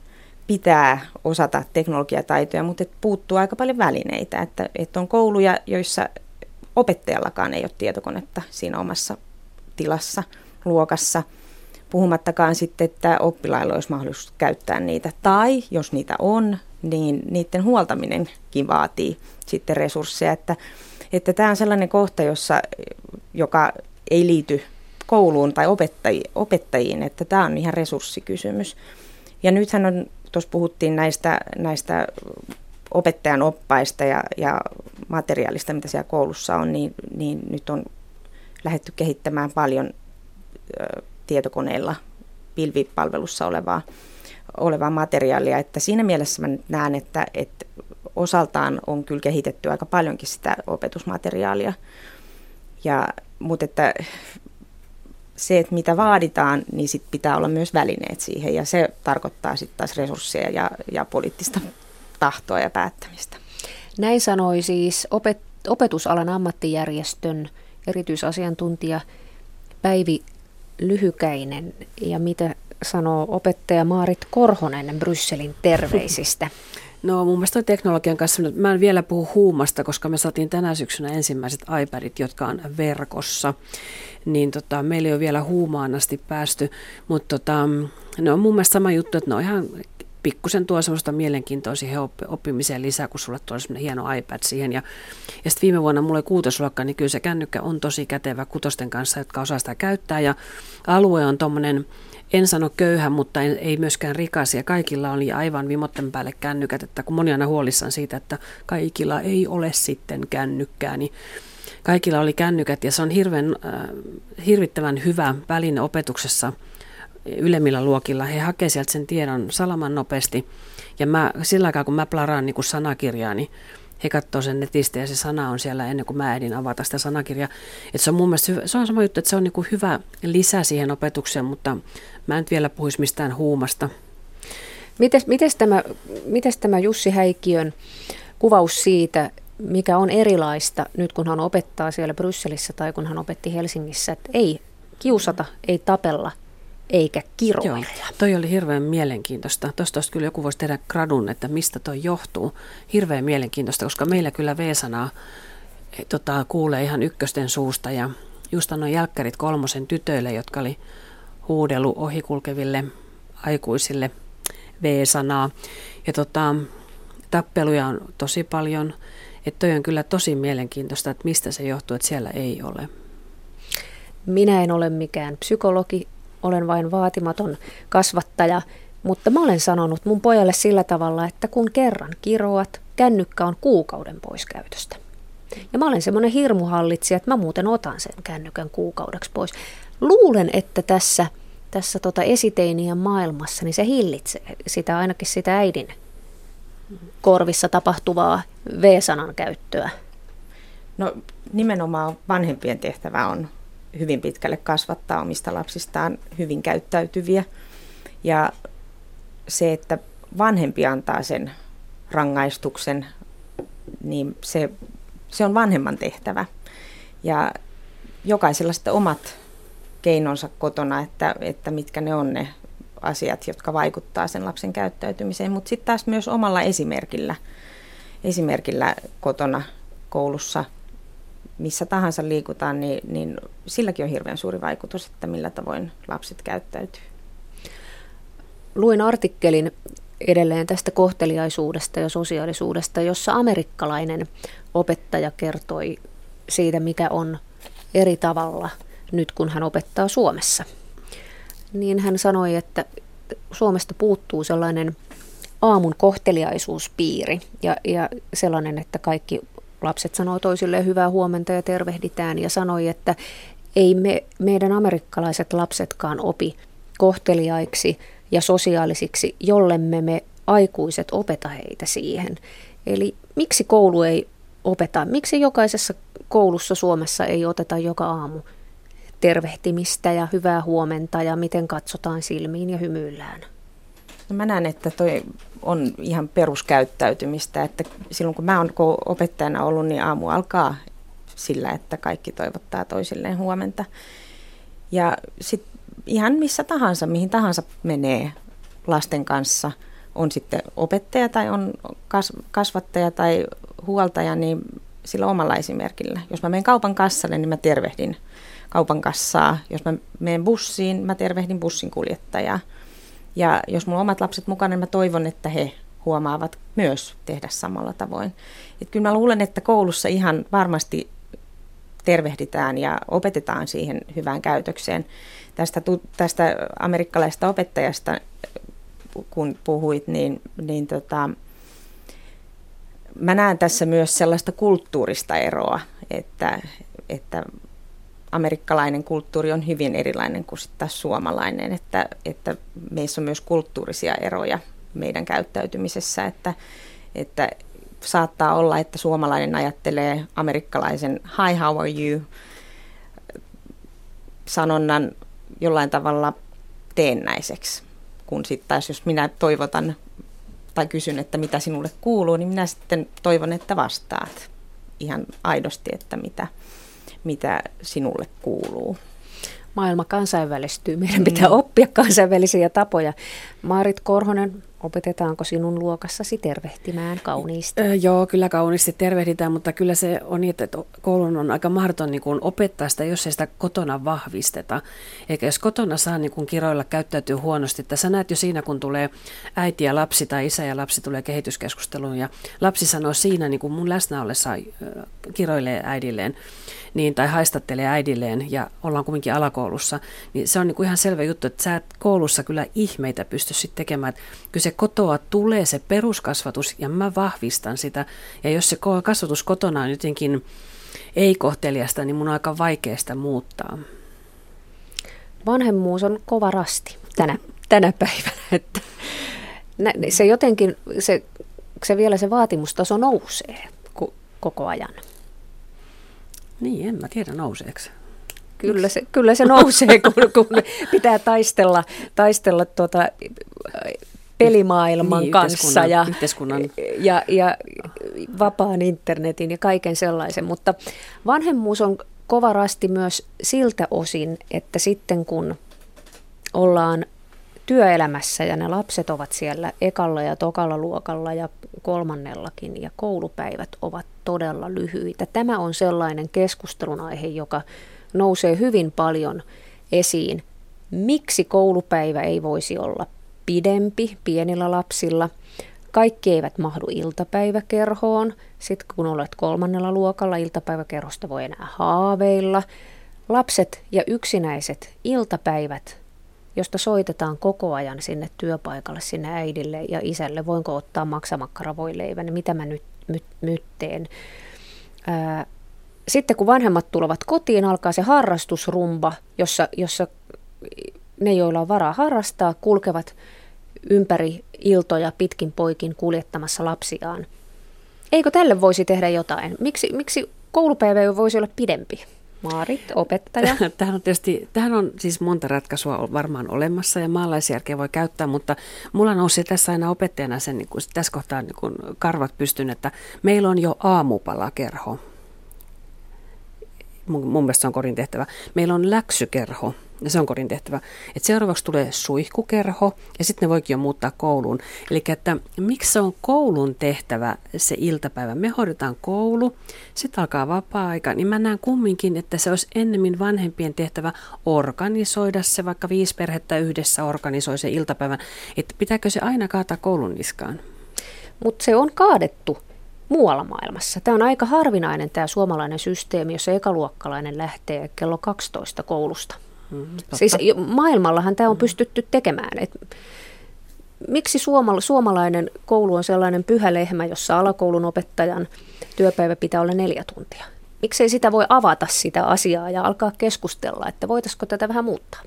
pitää osata teknologiataitoja, mutta että puuttuu aika paljon välineitä. Että, että on kouluja, joissa opettajallakaan ei ole tietokonetta siinä omassa tilassa, luokassa. Puhumattakaan sitten, että oppilailla olisi mahdollisuus käyttää niitä. Tai jos niitä on, niin niiden huoltaminenkin vaatii sitten resursseja. Että, että tämä on sellainen kohta, jossa, joka ei liity kouluun tai opettajiin, opettajiin, että tämä on ihan resurssikysymys. Ja nythän on tuossa puhuttiin näistä, näistä opettajan oppaista ja, ja materiaalista, mitä siellä koulussa on, niin, niin nyt on lähdetty kehittämään paljon tietokoneilla pilvipalvelussa olevaa, olevaa materiaalia. Että siinä mielessä mä näen, että, että osaltaan on kyllä kehitetty aika paljonkin sitä opetusmateriaalia. Ja, mutta että se, että mitä vaaditaan, niin sit pitää olla myös välineet siihen ja se tarkoittaa sitten taas resursseja ja, ja poliittista tahtoa ja päättämistä. Näin sanoi siis opet, opetusalan ammattijärjestön erityisasiantuntija Päivi Lyhykäinen ja mitä sanoo opettaja Maarit Korhonen Brysselin terveisistä. [LAUGHS] No mun mielestä teknologian kanssa, mä en vielä puhu huumasta, koska me saatiin tänä syksynä ensimmäiset iPadit, jotka on verkossa. Niin tota, meillä ei ole vielä huumaan asti päästy, mutta tota, ne on mun mielestä sama juttu, että ne on ihan pikkusen tuo semmoista mielenkiintoa siihen oppimiseen lisää, kun sulle tulee semmoinen hieno iPad siihen. Ja, ja sitten viime vuonna mulla oli kuutosluokka, niin kyllä se kännykkä on tosi kätevä kutosten kanssa, jotka osaa sitä käyttää. Ja alue on tuommoinen en sano köyhä, mutta en, ei myöskään rikas ja kaikilla oli aivan vimotten päälle kännykät, että kun moni aina huolissaan siitä, että kaikilla ei ole sitten kännykkää, niin kaikilla oli kännykät ja se on hirveän, äh, hirvittävän hyvä väline opetuksessa ylemmillä luokilla. He hakevat sieltä sen tiedon salaman nopeasti ja mä, sillä aikaa kun mä plaraan niin sanakirjaa, niin he katsoo sen netistä ja se sana on siellä ennen kuin mä ehdin avata sitä sanakirjaa. Et se on mun mielestä se on sama juttu, että se on niin kuin hyvä lisä siihen opetukseen, mutta mä en vielä puhuisi mistään huumasta. Mites, mites, tämä, mites tämä Jussi Häikiön kuvaus siitä, mikä on erilaista nyt kun hän opettaa siellä Brysselissä tai kun hän opetti Helsingissä, että ei kiusata, ei tapella, eikä kiroilla. Toi oli hirveän mielenkiintoista. Tuosta kyllä joku voisi tehdä gradun, että mistä toi johtuu. Hirveän mielenkiintoista, koska meillä kyllä V-sanaa e, tota, kuulee ihan ykkösten suusta ja just annoin jälkkärit kolmosen tytöille, jotka oli huudellut ohikulkeville aikuisille V-sanaa. Ja tota, tappeluja on tosi paljon. Että toi on kyllä tosi mielenkiintoista, että mistä se johtuu, että siellä ei ole. Minä en ole mikään psykologi, olen vain vaatimaton kasvattaja, mutta mä olen sanonut mun pojalle sillä tavalla, että kun kerran kiroat, kännykkä on kuukauden pois käytöstä. Ja mä olen semmoinen hirmuhallitsija, että mä muuten otan sen kännykän kuukaudeksi pois. Luulen, että tässä, tässä tota esiteinien maailmassa, niin se hillitsee sitä ainakin sitä äidin korvissa tapahtuvaa V-sanan käyttöä. No nimenomaan vanhempien tehtävä on hyvin pitkälle kasvattaa omista lapsistaan hyvin käyttäytyviä. Ja se, että vanhempi antaa sen rangaistuksen, niin se, se on vanhemman tehtävä. Ja jokaisella sitten omat keinonsa kotona, että, että mitkä ne on ne asiat, jotka vaikuttaa sen lapsen käyttäytymiseen, mutta sitten taas myös omalla esimerkillä, esimerkillä kotona, koulussa, missä tahansa liikutaan, niin, niin silläkin on hirveän suuri vaikutus, että millä tavoin lapset käyttäytyy. Luin artikkelin edelleen tästä kohteliaisuudesta ja sosiaalisuudesta, jossa amerikkalainen opettaja kertoi siitä, mikä on eri tavalla nyt, kun hän opettaa Suomessa. Niin hän sanoi, että Suomesta puuttuu sellainen aamun kohteliaisuuspiiri ja, ja sellainen, että kaikki lapset sanoo toisilleen hyvää huomenta ja tervehditään ja sanoi, että ei me, meidän amerikkalaiset lapsetkaan opi kohteliaiksi ja sosiaalisiksi, jollemme me aikuiset opeta heitä siihen. Eli miksi koulu ei opeta, miksi jokaisessa koulussa Suomessa ei oteta joka aamu tervehtimistä ja hyvää huomenta ja miten katsotaan silmiin ja hymyillään? No mä näen, että toi on ihan peruskäyttäytymistä, että silloin kun mä oon opettajana ollut, niin aamu alkaa sillä, että kaikki toivottaa toisilleen huomenta. Ja sitten ihan missä tahansa, mihin tahansa menee lasten kanssa, on sitten opettaja tai on kasvattaja tai huoltaja, niin sillä omalla esimerkillä. Jos mä menen kaupan kassalle, niin mä tervehdin kaupan kassaa. Jos mä menen bussiin, mä tervehdin bussin kuljettajaa. Ja jos mulla on omat lapset mukana, niin mä toivon, että he huomaavat myös tehdä samalla tavoin. Et kyllä mä luulen, että koulussa ihan varmasti tervehditään ja opetetaan siihen hyvään käytökseen. Tästä, tästä amerikkalaisesta opettajasta, kun puhuit, niin, niin tota, mä näen tässä myös sellaista kulttuurista eroa, että, että amerikkalainen kulttuuri on hyvin erilainen kuin sitten suomalainen, että, että meissä on myös kulttuurisia eroja meidän käyttäytymisessä, että, että saattaa olla, että suomalainen ajattelee amerikkalaisen hi, how are you? sanonnan jollain tavalla teennäiseksi, kun sitten taas jos minä toivotan tai kysyn, että mitä sinulle kuuluu, niin minä sitten toivon, että vastaat ihan aidosti, että mitä, mitä sinulle kuuluu. Maailma kansainvälistyy. Meidän pitää mm. oppia kansainvälisiä tapoja. Maarit Korhonen, Opetetaanko sinun luokassasi tervehtimään kauniisti? Öö, joo, kyllä kauniisti tervehditään, mutta kyllä se on niin, että koulun on aika mahdoton niin kuin opettaa sitä, jos ei sitä kotona vahvisteta. Eikä jos kotona saa niin kuin kiroilla käyttäytyy huonosti, että sä näet jo siinä, kun tulee äiti ja lapsi tai isä ja lapsi tulee kehityskeskusteluun ja lapsi sanoo siinä niin kuin mun läsnä ollessa kiroilee äidilleen niin, tai haistattelee äidilleen ja ollaan kuitenkin alakoulussa, niin se on niin kuin ihan selvä juttu, että sä et koulussa kyllä ihmeitä pysty sitten tekemään. Kyllä se kotoa tulee se peruskasvatus ja mä vahvistan sitä. Ja jos se kasvatus kotona on jotenkin ei-kohteliasta, niin mun on aika vaikea sitä muuttaa. Vanhemmuus on kova rasti tänä, tänä päivänä. [LAUGHS] Että se jotenkin, se, se vielä se vaatimustaso nousee koko ajan. Niin, en mä tiedä nouseeko Kyllä se, kyllä se nousee, kun, kun pitää taistella, taistella tuota, pelimaailman niin, kanssa ja, yhteiskunnan. Ja, ja vapaan internetin ja kaiken sellaisen. Mutta vanhemmuus on kova rasti myös siltä osin, että sitten kun ollaan työelämässä ja ne lapset ovat siellä ekalla ja tokalla luokalla ja kolmannellakin ja koulupäivät ovat todella lyhyitä. Tämä on sellainen keskustelun aihe, joka nousee hyvin paljon esiin. Miksi koulupäivä ei voisi olla pidempi pienillä lapsilla? Kaikki eivät mahdu iltapäiväkerhoon. Sitten kun olet kolmannella luokalla, iltapäiväkerhosta voi enää haaveilla. Lapset ja yksinäiset iltapäivät josta soitetaan koko ajan sinne työpaikalle, sinne äidille ja isälle, voinko ottaa maksamakkaravoileivän, mitä mä nyt, nyt, teen. Sitten kun vanhemmat tulevat kotiin, alkaa se harrastusrumba, jossa, jossa ne, joilla on varaa harrastaa, kulkevat ympäri iltoja pitkin poikin kuljettamassa lapsiaan. Eikö tälle voisi tehdä jotain? Miksi, miksi koulupäivä voisi olla pidempi? Maarit, opettaja. [LAUGHS] Tähän on, tietysti, tähän on siis monta ratkaisua varmaan olemassa ja maalaisjärkeä voi käyttää, mutta mulla nousi tässä aina opettajana sen, niin kuin, tässä kohtaa niin kuin karvat pystyn, että meillä on jo aamupalakerho. Mun, mun mielestä se on korin tehtävä. Meillä on läksykerho ja se on kodin tehtävä. Et seuraavaksi tulee suihkukerho ja sitten ne voikin jo muuttaa kouluun. Eli että miksi se on koulun tehtävä se iltapäivä? Me hoidetaan koulu, sitten alkaa vapaa-aika, niin mä näen kumminkin, että se olisi ennemmin vanhempien tehtävä organisoida se, vaikka viisi perhettä yhdessä organisoi se iltapäivän. Että pitääkö se aina kaataa koulun niskaan? Mutta se on kaadettu muualla maailmassa. Tämä on aika harvinainen tämä suomalainen systeemi, jossa ekaluokkalainen lähtee kello 12 koulusta. Mm, siis maailmallahan tämä on pystytty tekemään. Et miksi suomala, suomalainen koulu on sellainen pyhä lehmä, jossa alakoulun opettajan työpäivä pitää olla neljä tuntia? Miksei sitä voi avata sitä asiaa ja alkaa keskustella, että voitaisiko tätä vähän muuttaa?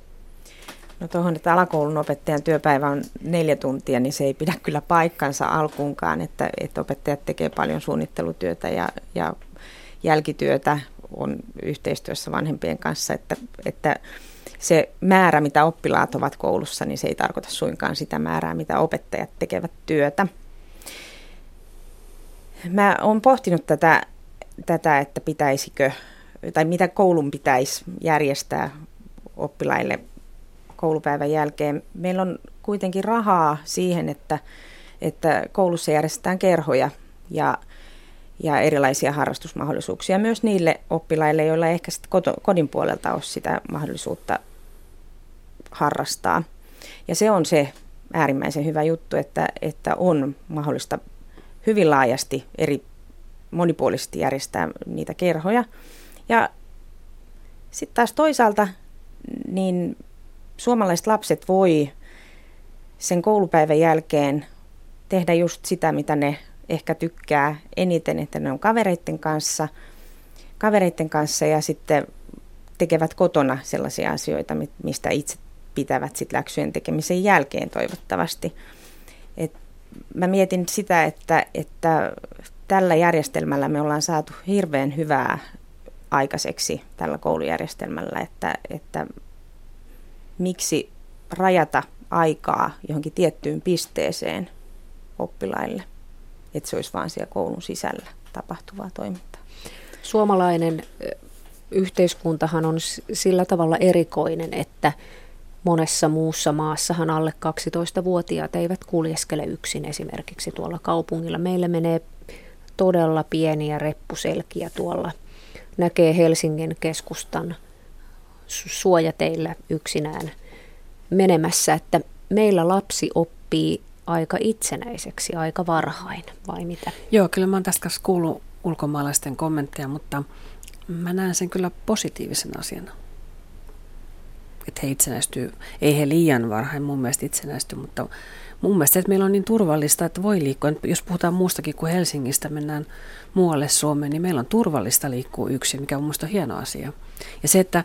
No tuohon, että alakoulun opettajan työpäivä on neljä tuntia, niin se ei pidä kyllä paikkansa alkuunkaan, että, että opettajat tekee paljon suunnittelutyötä ja, ja jälkityötä on yhteistyössä vanhempien kanssa, että, että se määrä, mitä oppilaat ovat koulussa, niin se ei tarkoita suinkaan sitä määrää, mitä opettajat tekevät työtä. Mä oon pohtinut tätä, tätä, että pitäisikö, tai mitä koulun pitäisi järjestää oppilaille koulupäivän jälkeen. Meillä on kuitenkin rahaa siihen, että, että koulussa järjestetään kerhoja ja ja erilaisia harrastusmahdollisuuksia myös niille oppilaille, joilla ei ehkä sitten kodin puolelta ole sitä mahdollisuutta harrastaa. Ja se on se äärimmäisen hyvä juttu, että, että on mahdollista hyvin laajasti eri monipuolisesti järjestää niitä kerhoja. Ja sitten taas toisaalta niin suomalaiset lapset voi sen koulupäivän jälkeen tehdä just sitä, mitä ne ehkä tykkää eniten, että ne on kavereiden kanssa, kavereiden kanssa ja sitten tekevät kotona sellaisia asioita, mistä itse pitävät sit läksyjen tekemisen jälkeen toivottavasti. Et mä mietin sitä, että, että tällä järjestelmällä me ollaan saatu hirveän hyvää aikaiseksi tällä koulujärjestelmällä, että, että miksi rajata aikaa johonkin tiettyyn pisteeseen oppilaille että se olisi vain siellä koulun sisällä tapahtuvaa toimintaa. Suomalainen yhteiskuntahan on sillä tavalla erikoinen, että monessa muussa maassahan alle 12-vuotiaat eivät kuljeskele yksin esimerkiksi tuolla kaupungilla. Meillä menee todella pieniä reppuselkiä tuolla. Näkee Helsingin keskustan suojateillä yksinään menemässä, että meillä lapsi oppii aika itsenäiseksi aika varhain, vai mitä? Joo, kyllä mä oon tästä kanssa kuullut ulkomaalaisten kommentteja, mutta mä näen sen kyllä positiivisen asiana. Että he itsenäistyy, ei he liian varhain mun mielestä itsenäisty, mutta mun mielestä että meillä on niin turvallista, että voi liikkua. Jos puhutaan muustakin kuin Helsingistä, mennään muualle Suomeen, niin meillä on turvallista liikkua yksin, mikä on minusta hieno asia. Ja se, että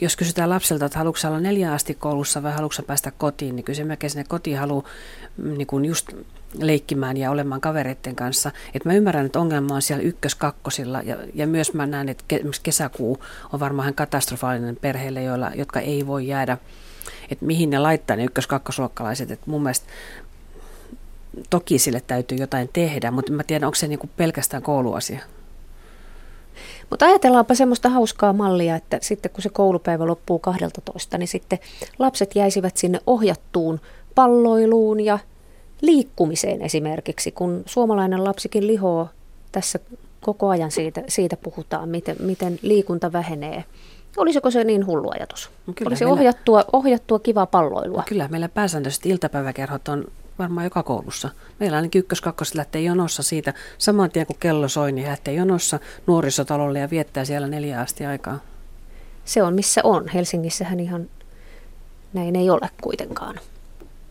jos kysytään lapselta, että haluatko olla neljä asti koulussa vai haluatko päästä kotiin, niin kyllä se melkein sinne kotiin haluaa mm, niin just leikkimään ja olemaan kavereiden kanssa. Et mä ymmärrän, että ongelma on siellä ykkös-kakkosilla ja, ja myös mä näen, että ke, kesäkuu on varmaan katastrofaalinen perheille, joilla, jotka ei voi jäädä, että mihin ne laittaa ne ykkös-kakkosluokkalaiset. Et mun mielestä toki sille täytyy jotain tehdä, mutta mä tiedän, onko se niin pelkästään kouluasia. Mutta ajatellaanpa semmoista hauskaa mallia, että sitten kun se koulupäivä loppuu 12, niin sitten lapset jäisivät sinne ohjattuun palloiluun ja liikkumiseen esimerkiksi, kun suomalainen lapsikin lihoo tässä koko ajan siitä, siitä puhutaan, miten, miten liikunta vähenee. Olisiko se niin hullu ajatus? Kyllä Olisi meillä, ohjattua, ohjattua kivaa palloilua. No kyllä, meillä pääsääntöisesti iltapäiväkerhot on varmaan joka koulussa. Meillä ainakin ykkös kakkos lähtee jonossa siitä. Saman tien kun kello soi, niin lähtee jonossa nuorisotalolle ja viettää siellä neljä asti aikaa. Se on missä on. Helsingissähän ihan näin ei ole kuitenkaan.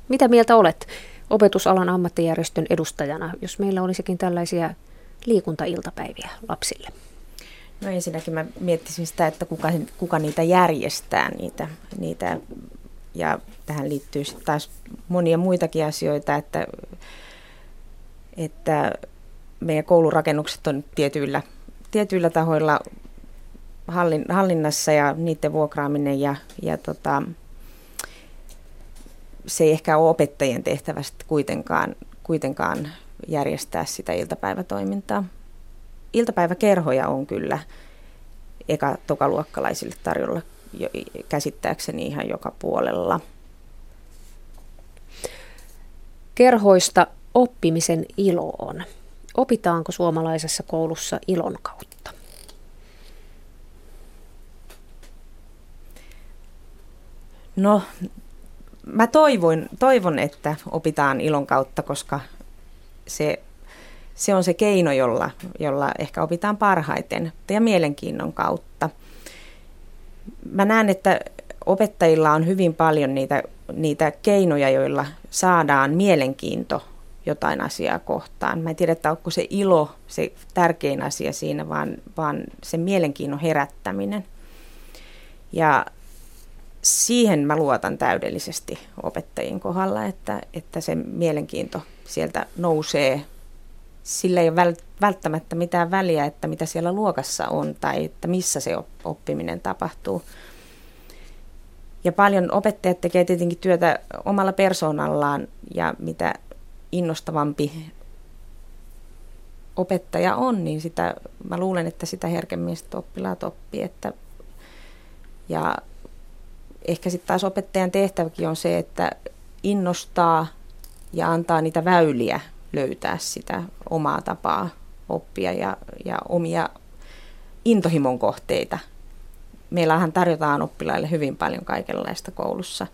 Mitä mieltä olet opetusalan ammattijärjestön edustajana, jos meillä olisikin tällaisia liikuntailtapäiviä lapsille? No ensinnäkin mä miettisin sitä, että kuka, kuka niitä järjestää, niitä, niitä ja tähän liittyy sitten taas monia muitakin asioita, että, että meidän koulurakennukset on tietyillä tietyillä tahoilla hallin, hallinnassa ja niiden vuokraaminen ja, ja tota, se ei ehkä ole opettajien tehtävästä kuitenkaan, kuitenkaan järjestää sitä iltapäivätoimintaa. Iltapäiväkerhoja on kyllä eka tokaluokkalaisille tarjolla jo, käsittääkseni ihan joka puolella. Kerhoista oppimisen iloon. Opitaanko suomalaisessa koulussa ilon kautta? No, mä toivon, toivon, että opitaan ilon kautta, koska se, se on se keino, jolla, jolla ehkä opitaan parhaiten ja mielenkiinnon kautta. Mä näen, että opettajilla on hyvin paljon niitä, niitä keinoja, joilla saadaan mielenkiinto jotain asiaa kohtaan. Mä en tiedä, että onko se ilo se tärkein asia siinä, vaan, vaan se mielenkiinnon herättäminen. Ja siihen mä luotan täydellisesti opettajien kohdalla, että, että se mielenkiinto sieltä nousee. Sillä ei ole välttämättä mitään väliä, että mitä siellä luokassa on tai että missä se oppiminen tapahtuu. Ja paljon opettajat tekee tietenkin työtä omalla persoonallaan ja mitä innostavampi opettaja on, niin sitä, mä luulen, että sitä herkemmin sitten oppilaat oppii. Että, ja ehkä sitten taas opettajan tehtäväkin on se, että innostaa ja antaa niitä väyliä löytää sitä omaa tapaa oppia ja, ja omia intohimon kohteita. Meillähän tarjotaan oppilaille hyvin paljon kaikenlaista koulussa,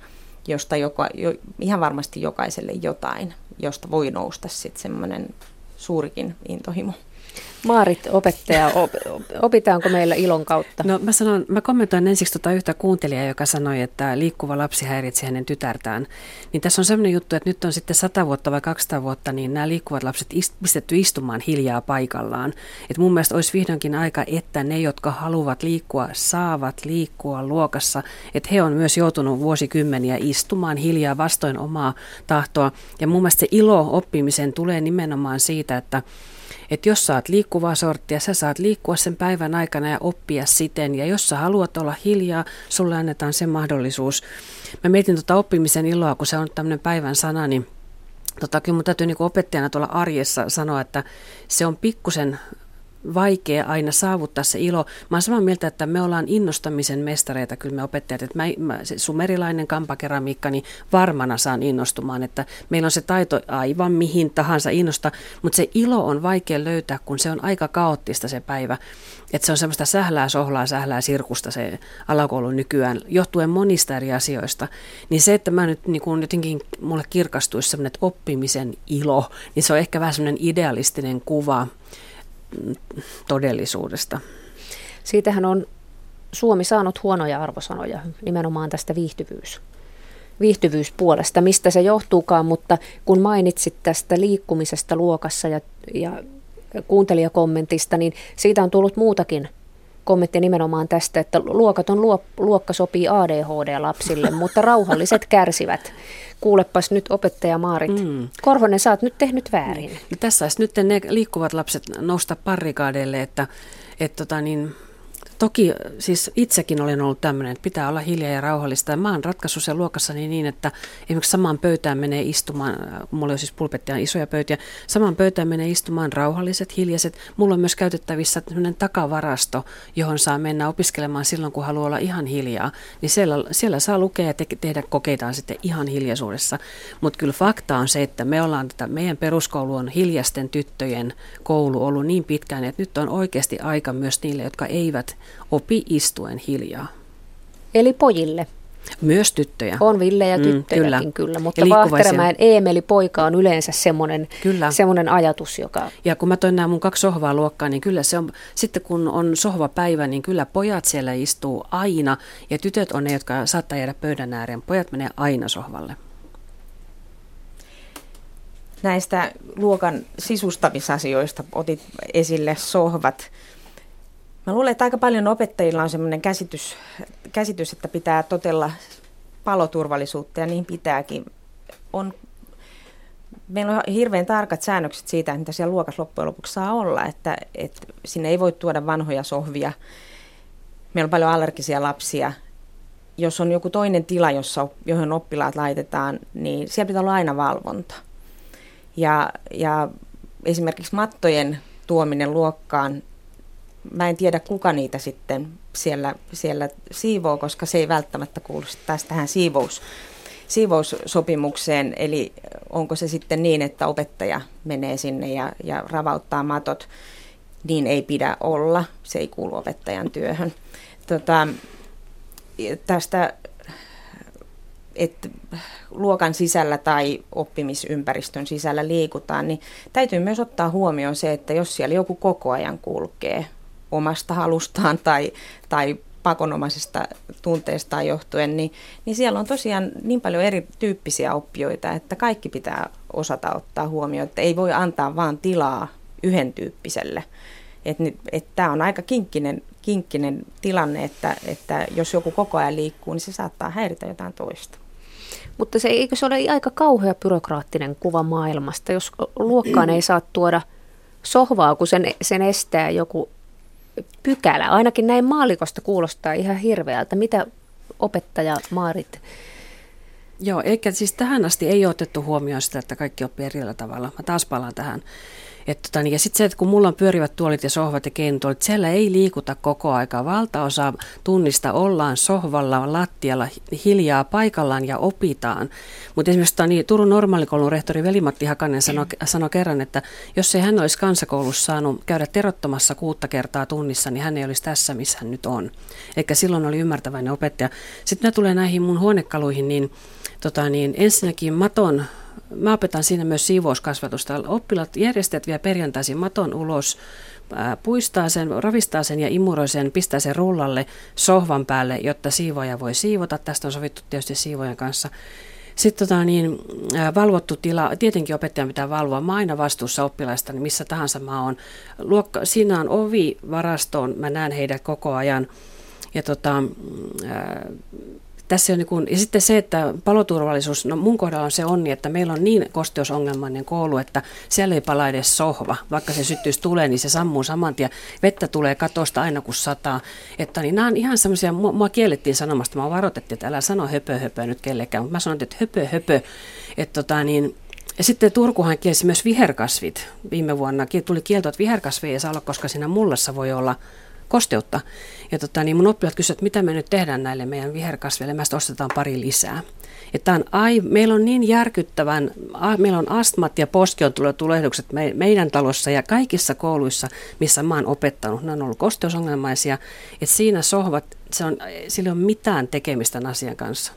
josta joka, jo, ihan varmasti jokaiselle jotain, josta voi nousta sitten semmoinen suurikin intohimo. Maarit, opettaja, op, opitaanko meillä ilon kautta? No mä, sanon, mä kommentoin ensiksi tota yhtä kuuntelijaa, joka sanoi, että liikkuva lapsi häiritsi hänen tytärtään. Niin tässä on sellainen juttu, että nyt on sitten 100 vuotta vai 200 vuotta, niin nämä liikkuvat lapset ist, pistetty istumaan hiljaa paikallaan. Et mun mielestä olisi vihdoinkin aika, että ne, jotka haluavat liikkua, saavat liikkua luokassa. Että he on myös joutunut vuosikymmeniä istumaan hiljaa vastoin omaa tahtoa. Ja mun mielestä se ilo oppimisen tulee nimenomaan siitä, että että jos saat liikkuvaa sorttia, sä saat liikkua sen päivän aikana ja oppia siten. Ja jos sä haluat olla hiljaa, sulle annetaan se mahdollisuus. Mä mietin tuota oppimisen iloa, kun se on tämmöinen päivän sana, niin Tota, kyllä mun täytyy niin opettajana tuolla arjessa sanoa, että se on pikkusen vaikea aina saavuttaa se ilo. Mä oon samaa mieltä, että me ollaan innostamisen mestareita, kyllä me opettajat. Että mä, mä, se sumerilainen kampakeramiikka, niin varmana saan innostumaan, että meillä on se taito aivan mihin tahansa innosta, mutta se ilo on vaikea löytää, kun se on aika kaoottista se päivä. Että se on semmoista sählää, sohlaa, sählää, sirkusta se alakoulu nykyään, johtuen monista eri asioista. Niin se, että mä nyt niin kun jotenkin mulle kirkastuisi semmoinen oppimisen ilo, niin se on ehkä vähän semmoinen idealistinen kuva todellisuudesta. Siitähän on Suomi saanut huonoja arvosanoja nimenomaan tästä viihtyvyys, viihtyvyyspuolesta, mistä se johtuukaan, mutta kun mainitsit tästä liikkumisesta luokassa ja, ja kuuntelijakommentista, niin siitä on tullut muutakin kommentti nimenomaan tästä, että luokaton luokka sopii ADHD-lapsille, [LAUGHS] mutta rauhalliset kärsivät. Kuulepas nyt opettaja Maarit. Mm. Korhonen, sä oot nyt tehnyt väärin. No, tässä nyt ne liikkuvat lapset nousta parrikaadeille, että, että tota niin, Toki siis itsekin olen ollut tämmöinen, että pitää olla hiljaa ja rauhallista. Ja mä oon ratkaissut sen luokassani niin, että esimerkiksi samaan pöytään menee istumaan, mulla on siis pulpettia isoja pöytiä, samaan pöytään menee istumaan rauhalliset, hiljaiset. Mulla on myös käytettävissä tämmöinen takavarasto, johon saa mennä opiskelemaan silloin, kun haluaa olla ihan hiljaa. Niin siellä, siellä saa lukea ja te- tehdä kokeitaan sitten ihan hiljaisuudessa. Mutta kyllä fakta on se, että me ollaan tätä, meidän peruskoulu on hiljaisten tyttöjen koulu ollut niin pitkään, että nyt on oikeasti aika myös niille, jotka eivät opi istuen hiljaa. Eli pojille. Myös tyttöjä. On villejä tyttöjäkin mm, kyllä. kyllä, mutta Vaahterämäen Eemeli poika on yleensä semmoinen, kyllä. semmoinen ajatus, joka... Ja kun mä toin nämä mun kaksi sohvaa luokkaan, niin kyllä se on, sitten kun on sohvapäivä, niin kyllä pojat siellä istuu aina, ja tytöt on ne, jotka saattaa jäädä pöydän ääreen. Pojat menee aina sohvalle. Näistä luokan sisustamisasioista otit esille sohvat. Mä luulen, että aika paljon opettajilla on sellainen käsitys, käsitys, että pitää totella paloturvallisuutta ja niin pitääkin. On meillä on hirveän tarkat säännökset siitä, mitä siellä luokassa loppujen lopuksi saa olla, että, että sinne ei voi tuoda vanhoja sohvia. Meillä on paljon allergisia lapsia. Jos on joku toinen tila, jossa, johon oppilaat laitetaan, niin siellä pitää olla aina valvonta. Ja, ja esimerkiksi mattojen tuominen luokkaan, mä en tiedä kuka niitä sitten siellä, siellä siivoo, koska se ei välttämättä kuulu taas tähän siivous, siivoussopimukseen. Eli onko se sitten niin, että opettaja menee sinne ja, ja ravauttaa matot, niin ei pidä olla. Se ei kuulu opettajan työhön. Tota, tästä että luokan sisällä tai oppimisympäristön sisällä liikutaan, niin täytyy myös ottaa huomioon se, että jos siellä joku koko ajan kulkee omasta halustaan tai, tai pakonomaisesta tunteestaan johtuen, niin, niin siellä on tosiaan niin paljon erityyppisiä oppijoita, että kaikki pitää osata ottaa huomioon, että ei voi antaa vaan tilaa yhden tyyppiselle. Että et tämä on aika kinkkinen, kinkkinen tilanne, että, että jos joku koko ajan liikkuu, niin se saattaa häiritä jotain toista. Mutta se eikö se ole aika kauhea byrokraattinen kuva maailmasta, jos luokkaan ei saa tuoda sohvaa, kun sen, sen estää joku pykälä. Ainakin näin maalikosta kuulostaa ihan hirveältä. Mitä opettaja Maarit? Joo, eikä siis tähän asti ei otettu huomioon sitä, että kaikki oppii eri tavalla. Mä taas palaan tähän et tota, niin, ja sitten se, että kun mulla on pyörivät tuolit ja sohvat ja kentuolit, siellä ei liikuta koko aika. Valtaosa tunnista ollaan sohvalla, lattialla, hiljaa paikallaan ja opitaan. Mutta esimerkiksi tota, niin, Turun normaalikoulun rehtori Veli-Matti Hakanen sanoi, sanoi kerran, että jos ei hän olisi kansakoulussa saanut käydä terottomassa kuutta kertaa tunnissa, niin hän ei olisi tässä, missä hän nyt on. Eli silloin oli ymmärtäväinen opettaja. Sitten mä tulee näihin mun huonekaluihin, niin, tota, niin ensinnäkin maton Mä opetan siinä myös siivouskasvatusta. Oppilaat järjestäjät vie perjantaisin maton ulos, puistaa sen, ravistaa sen ja imuroi sen, pistää sen rullalle sohvan päälle, jotta siivoja voi siivota. Tästä on sovittu tietysti siivojen kanssa. Sitten tota, niin, valvottu tila, tietenkin opettajan pitää valvoa, mä aina vastuussa oppilaista, niin missä tahansa mä oon. Luokka, siinä on ovi varastoon, mä näen heidät koko ajan. Ja tota, tässä on niin kuin, ja sitten se, että paloturvallisuus, no mun kohdalla on se onni, että meillä on niin kosteusongelmainen koulu, että siellä ei pala edes sohva. Vaikka se syttyisi tulee, niin se sammuu saman tien. Vettä tulee katosta aina kun sataa. Että niin nämä on ihan semmoisia, mua, mua kiellettiin sanomasta, mä varoitettiin, että älä sano höpö höpö nyt kellekään. Mutta mä sanoin, että höpö höpö. Että tota niin, ja sitten Turkuhan kielsi myös viherkasvit. Viime vuonna tuli kielto, että viherkasvi ei saa olla, koska siinä mullassa voi olla kosteutta. Ja tota, niin mun oppilaat kysyivät, että mitä me nyt tehdään näille meidän viherkasveille. Mä ostetaan pari lisää. Että on ai, meillä on niin järkyttävän, a, meillä on astmat ja poskiontulehdukset me, meidän talossa ja kaikissa kouluissa, missä mä oon opettanut. Ne on ollut kosteusongelmaisia. Että siinä sohvat, se on, sillä ei ole mitään tekemistä asian kanssa.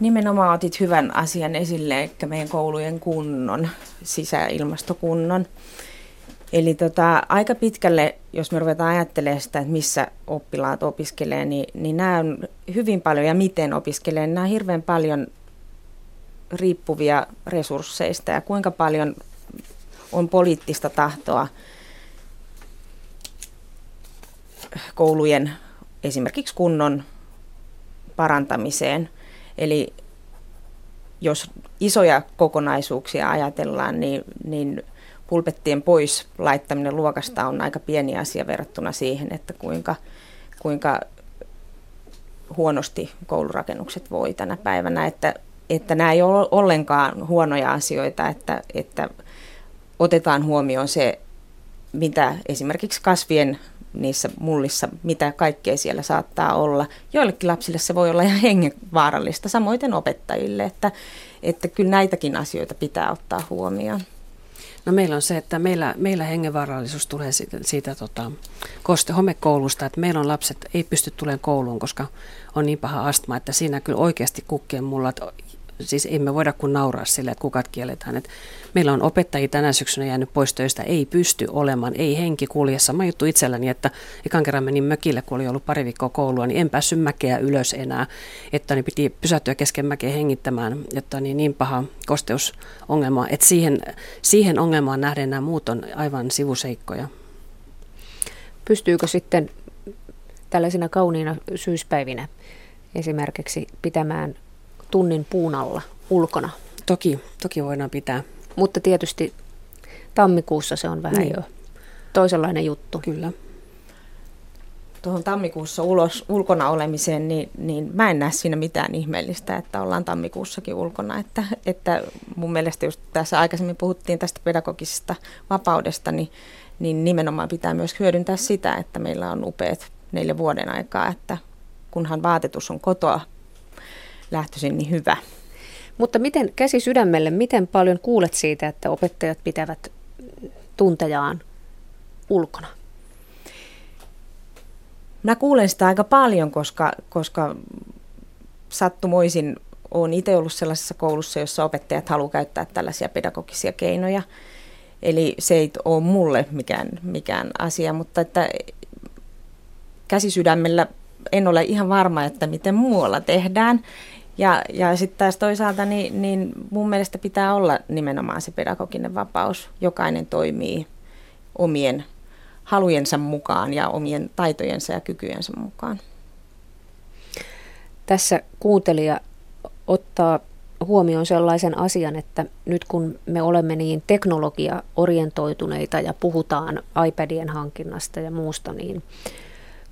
Nimenomaan otit hyvän asian esille, että meidän koulujen kunnon, sisäilmastokunnon. Eli tota, aika pitkälle, jos me ruvetaan ajattelemaan sitä, että missä oppilaat opiskelee, niin, niin nämä on hyvin paljon ja miten opiskelee, niin nämä on hirveän paljon riippuvia resursseista ja kuinka paljon on poliittista tahtoa koulujen esimerkiksi kunnon parantamiseen. Eli jos isoja kokonaisuuksia ajatellaan, niin, niin pulpettien pois laittaminen luokasta on aika pieni asia verrattuna siihen, että kuinka, kuinka huonosti koulurakennukset voi tänä päivänä, että, että nämä ei ole ollenkaan huonoja asioita, että, että otetaan huomioon se, mitä esimerkiksi kasvien niissä mullissa, mitä kaikkea siellä saattaa olla. Joillekin lapsille se voi olla ihan hengenvaarallista, samoin opettajille, että, että kyllä näitäkin asioita pitää ottaa huomioon. No meillä on se, että meillä, meillä hengenvaarallisuus tulee siitä, siitä tota, koste, homekoulusta, että meillä on lapset ei pysty tulemaan kouluun, koska on niin paha astma, että siinä kyllä oikeasti kukkien mulla siis emme voida kuin nauraa sille, että kukat kielletään. Että meillä on opettajia tänä syksynä jäänyt pois töistä, ei pysty olemaan, ei henki kulje. Sama juttu itselläni, että ekan kerran menin mökille, kun oli ollut pari viikkoa koulua, niin en päässyt mäkeä ylös enää. Että niin piti pysähtyä kesken mäkeä hengittämään, että niin, niin paha kosteusongelma. Että siihen, siihen ongelmaan nähden nämä muut on aivan sivuseikkoja. Pystyykö sitten tällaisina kauniina syyspäivinä esimerkiksi pitämään tunnin puun alla ulkona. Toki, toki voidaan pitää. Mutta tietysti tammikuussa se on vähän niin. jo toisenlainen juttu. Kyllä. Tuohon tammikuussa ulos, ulkona olemiseen, niin, niin mä en näe siinä mitään ihmeellistä, että ollaan tammikuussakin ulkona. Että, että mun mielestä just tässä aikaisemmin puhuttiin tästä pedagogisesta vapaudesta, niin, niin nimenomaan pitää myös hyödyntää sitä, että meillä on upeat neljä vuoden aikaa, että kunhan vaatetus on kotoa lähtöisin, niin hyvä. Mutta miten, käsi sydämelle, miten paljon kuulet siitä, että opettajat pitävät tuntejaan ulkona? Mä kuulen sitä aika paljon, koska, koska sattumoisin olen itse ollut sellaisessa koulussa, jossa opettajat haluavat käyttää tällaisia pedagogisia keinoja. Eli se ei ole mulle mikään, mikään asia, mutta että käsisydämellä en ole ihan varma, että miten muualla tehdään. Ja, ja sitten taas toisaalta niin, niin mun mielestä pitää olla nimenomaan se pedagoginen vapaus. Jokainen toimii omien halujensa mukaan ja omien taitojensa ja kykyjensä mukaan. Tässä kuuntelija ottaa huomioon sellaisen asian, että nyt kun me olemme niin teknologia-orientoituneita ja puhutaan iPadien hankinnasta ja muusta, niin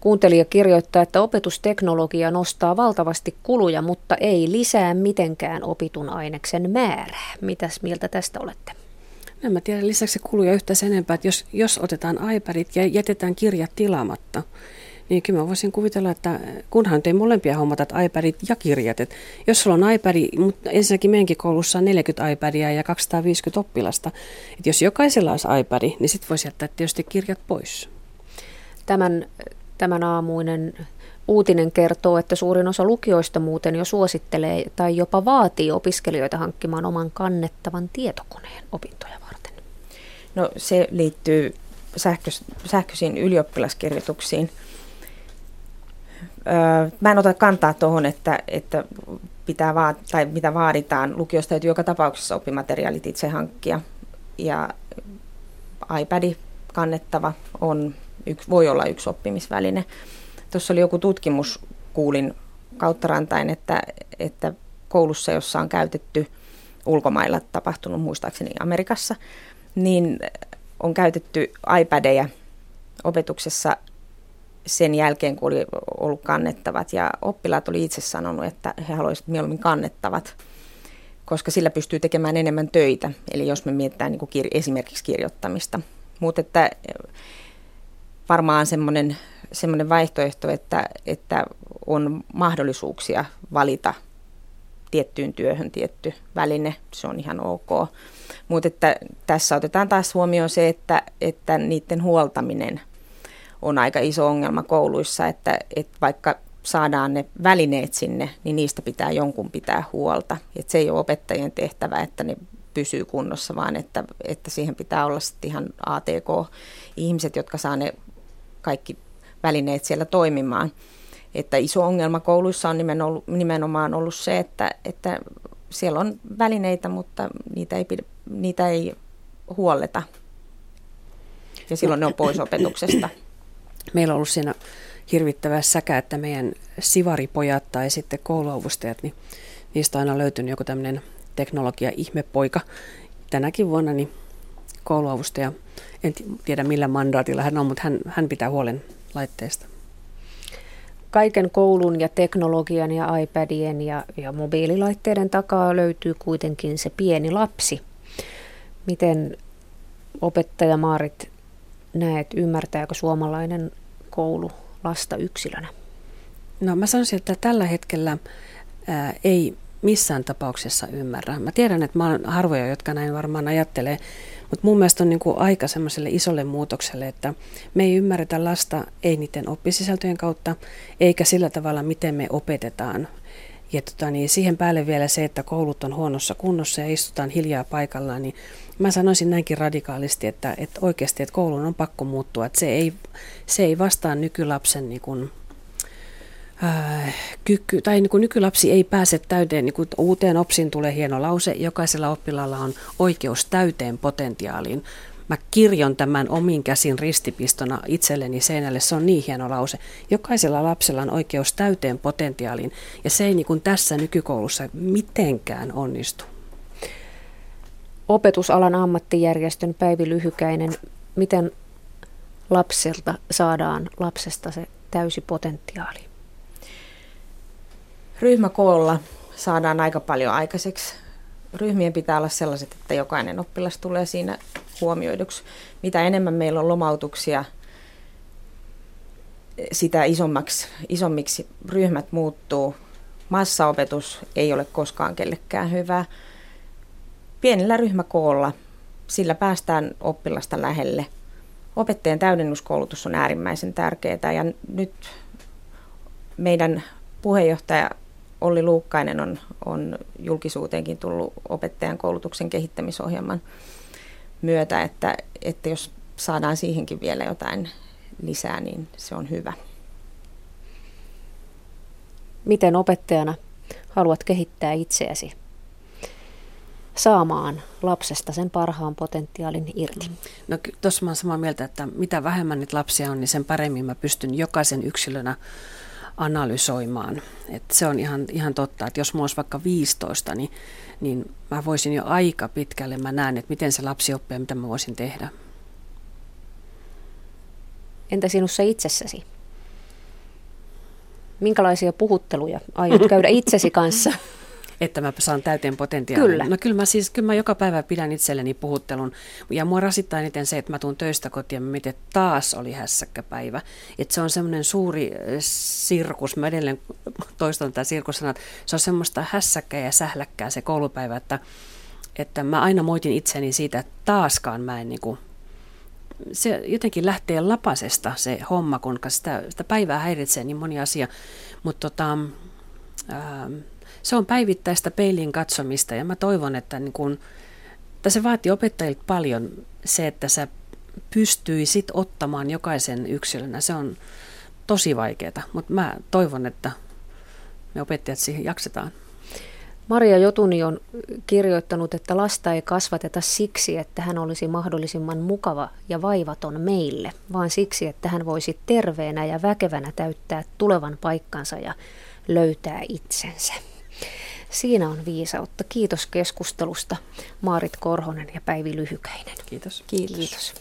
Kuuntelija kirjoittaa, että opetusteknologia nostaa valtavasti kuluja, mutta ei lisää mitenkään opitun aineksen määrää. Mitäs mieltä tästä olette? No, en mä tiedä lisäksi kuluja yhtä sen enempää, että jos, jos otetaan iPadit ja jätetään kirjat tilaamatta, niin kyllä mä voisin kuvitella, että kunhan ei molempia hommata, että iPadit ja kirjat. Että jos sulla on iPad, mutta ensinnäkin meidänkin koulussa on 40 iPadia ja 250 oppilasta, että jos jokaisella olisi iPad, niin sitten voisi jättää tietysti kirjat pois. Tämän Tämän aamuinen uutinen kertoo, että suurin osa lukioista muuten jo suosittelee tai jopa vaatii opiskelijoita hankkimaan oman kannettavan tietokoneen opintoja varten. No se liittyy sähköis- sähköisiin ylioppilaskirjoituksiin. Öö, mä en ota kantaa tuohon, että, että pitää vaat- tai mitä vaaditaan. Lukiosta täytyy joka tapauksessa oppimateriaalit itse hankkia. Ja iPad kannettava on yksi, voi olla yksi oppimisväline. Tuossa oli joku tutkimus, kuulin kautta rantain, että, että koulussa, jossa on käytetty ulkomailla tapahtunut, muistaakseni Amerikassa, niin on käytetty iPadeja opetuksessa sen jälkeen, kun oli ollut kannettavat. Ja oppilaat oli itse sanonut, että he haluaisivat mieluummin kannettavat, koska sillä pystyy tekemään enemmän töitä. Eli jos me mietitään niin kuin kir- esimerkiksi kirjoittamista. Mutta että varmaan semmoinen, semmoinen vaihtoehto, että, että on mahdollisuuksia valita tiettyyn työhön tietty väline, se on ihan ok. Mutta että tässä otetaan taas huomioon se, että, että niiden huoltaminen on aika iso ongelma kouluissa, että, että vaikka saadaan ne välineet sinne, niin niistä pitää jonkun pitää huolta. Et se ei ole opettajien tehtävä, että ne pysyy kunnossa, vaan että, että siihen pitää olla sitten ihan ATK-ihmiset, jotka saa ne kaikki välineet siellä toimimaan. Että iso ongelma kouluissa on nimenomaan ollut se, että, että siellä on välineitä, mutta niitä ei, pidä, niitä ei huolleta. Ja silloin ne on pois opetuksesta. Meillä on ollut siinä hirvittävä säkä, että meidän sivaripojat tai sitten kouluavustajat, niin niistä on aina löytynyt joku tämmöinen teknologia-ihmepoika. Tänäkin vuonna niin kouluavustaja en tiedä millä mandaatilla hän on, mutta hän, hän pitää huolen laitteesta. Kaiken koulun ja teknologian ja iPadien ja, ja mobiililaitteiden takaa löytyy kuitenkin se pieni lapsi. Miten opettaja Maarit näet, ymmärtääkö suomalainen koulu lasta yksilönä? No mä sanoisin, että tällä hetkellä ää, ei missään tapauksessa ymmärrä. Mä tiedän, että mä olen harvoja, jotka näin varmaan ajattelee, mutta mun mielestä on niin kuin aika semmoiselle isolle muutokselle, että me ei ymmärretä lasta ei niiden oppisisältöjen kautta, eikä sillä tavalla, miten me opetetaan. Ja tota, niin siihen päälle vielä se, että koulut on huonossa kunnossa ja istutaan hiljaa paikallaan, niin mä sanoisin näinkin radikaalisti, että, että oikeasti että koulun on pakko muuttua. Että se, ei, se ei vastaa nykylapsen niin kuin, kyky, tai niin kuin nykylapsi ei pääse täyteen, niin kuin uuteen opsiin tulee hieno lause, jokaisella oppilaalla on oikeus täyteen potentiaaliin. Mä kirjon tämän omin käsin ristipistona itselleni seinälle, se on niin hieno lause. Jokaisella lapsella on oikeus täyteen potentiaaliin, ja se ei niin kuin tässä nykykoulussa mitenkään onnistu. opetusalan ammattijärjestön Päivi Lyhykäinen, miten lapselta saadaan lapsesta se täysi potentiaali? Ryhmäkoolla saadaan aika paljon aikaiseksi. Ryhmien pitää olla sellaiset, että jokainen oppilas tulee siinä huomioiduksi. Mitä enemmän meillä on lomautuksia, sitä isommaksi, isommiksi ryhmät muuttuu. Massaopetus ei ole koskaan kellekään hyvä. Pienellä ryhmäkoolla sillä päästään oppilasta lähelle. Opettajan täydennyskoulutus on äärimmäisen tärkeää ja nyt meidän puheenjohtaja Olli Luukkainen on, on julkisuuteenkin tullut opettajan koulutuksen kehittämisohjelman myötä, että, että jos saadaan siihenkin vielä jotain lisää, niin se on hyvä. Miten opettajana haluat kehittää itseäsi saamaan lapsesta sen parhaan potentiaalin irti? No tuossa mä olen samaa mieltä, että mitä vähemmän niitä lapsia on, niin sen paremmin mä pystyn jokaisen yksilönä analysoimaan. Et se on ihan, ihan totta, että jos mulla olisi vaikka 15, niin, niin mä voisin jo aika pitkälle, mä näen, että miten se lapsi oppii ja mitä mä voisin tehdä. Entä sinussa itsessäsi? Minkälaisia puhutteluja aiot käydä [LAUGHS] itsesi kanssa? Että mä saan täyteen potentiaalin. Kyllä. No kyllä mä siis, kyllä mä joka päivä pidän itselleni puhuttelun. Ja mua rasittaa eniten se, että mä tuun töistä kotiin että taas oli hässäkkäpäivä. Että se on semmoinen suuri sirkus. Mä edelleen toistan tätä sirkussanaa, että se on semmoista hässäkkää ja sähläkkää se koulupäivä, että, että mä aina moitin itseni siitä, että taaskaan mä en niin kuin, se jotenkin lähtee lapasesta se homma, kun sitä, sitä päivää häiritsee niin moni asia. Mutta tota, ähm, se on päivittäistä peilin katsomista ja mä toivon, että, niin kun, että se vaatii opettajilta paljon se, että sä pystyisit ottamaan jokaisen yksilönä. Se on tosi vaikeaa, mutta mä toivon, että me opettajat siihen jaksetaan. Maria Jotuni on kirjoittanut, että lasta ei kasvateta siksi, että hän olisi mahdollisimman mukava ja vaivaton meille, vaan siksi, että hän voisi terveenä ja väkevänä täyttää tulevan paikkansa ja löytää itsensä. Siinä on viisautta. Kiitos keskustelusta Maarit Korhonen ja Päivi Lyhykäinen. Kiitos. Kiitos. Kiitos.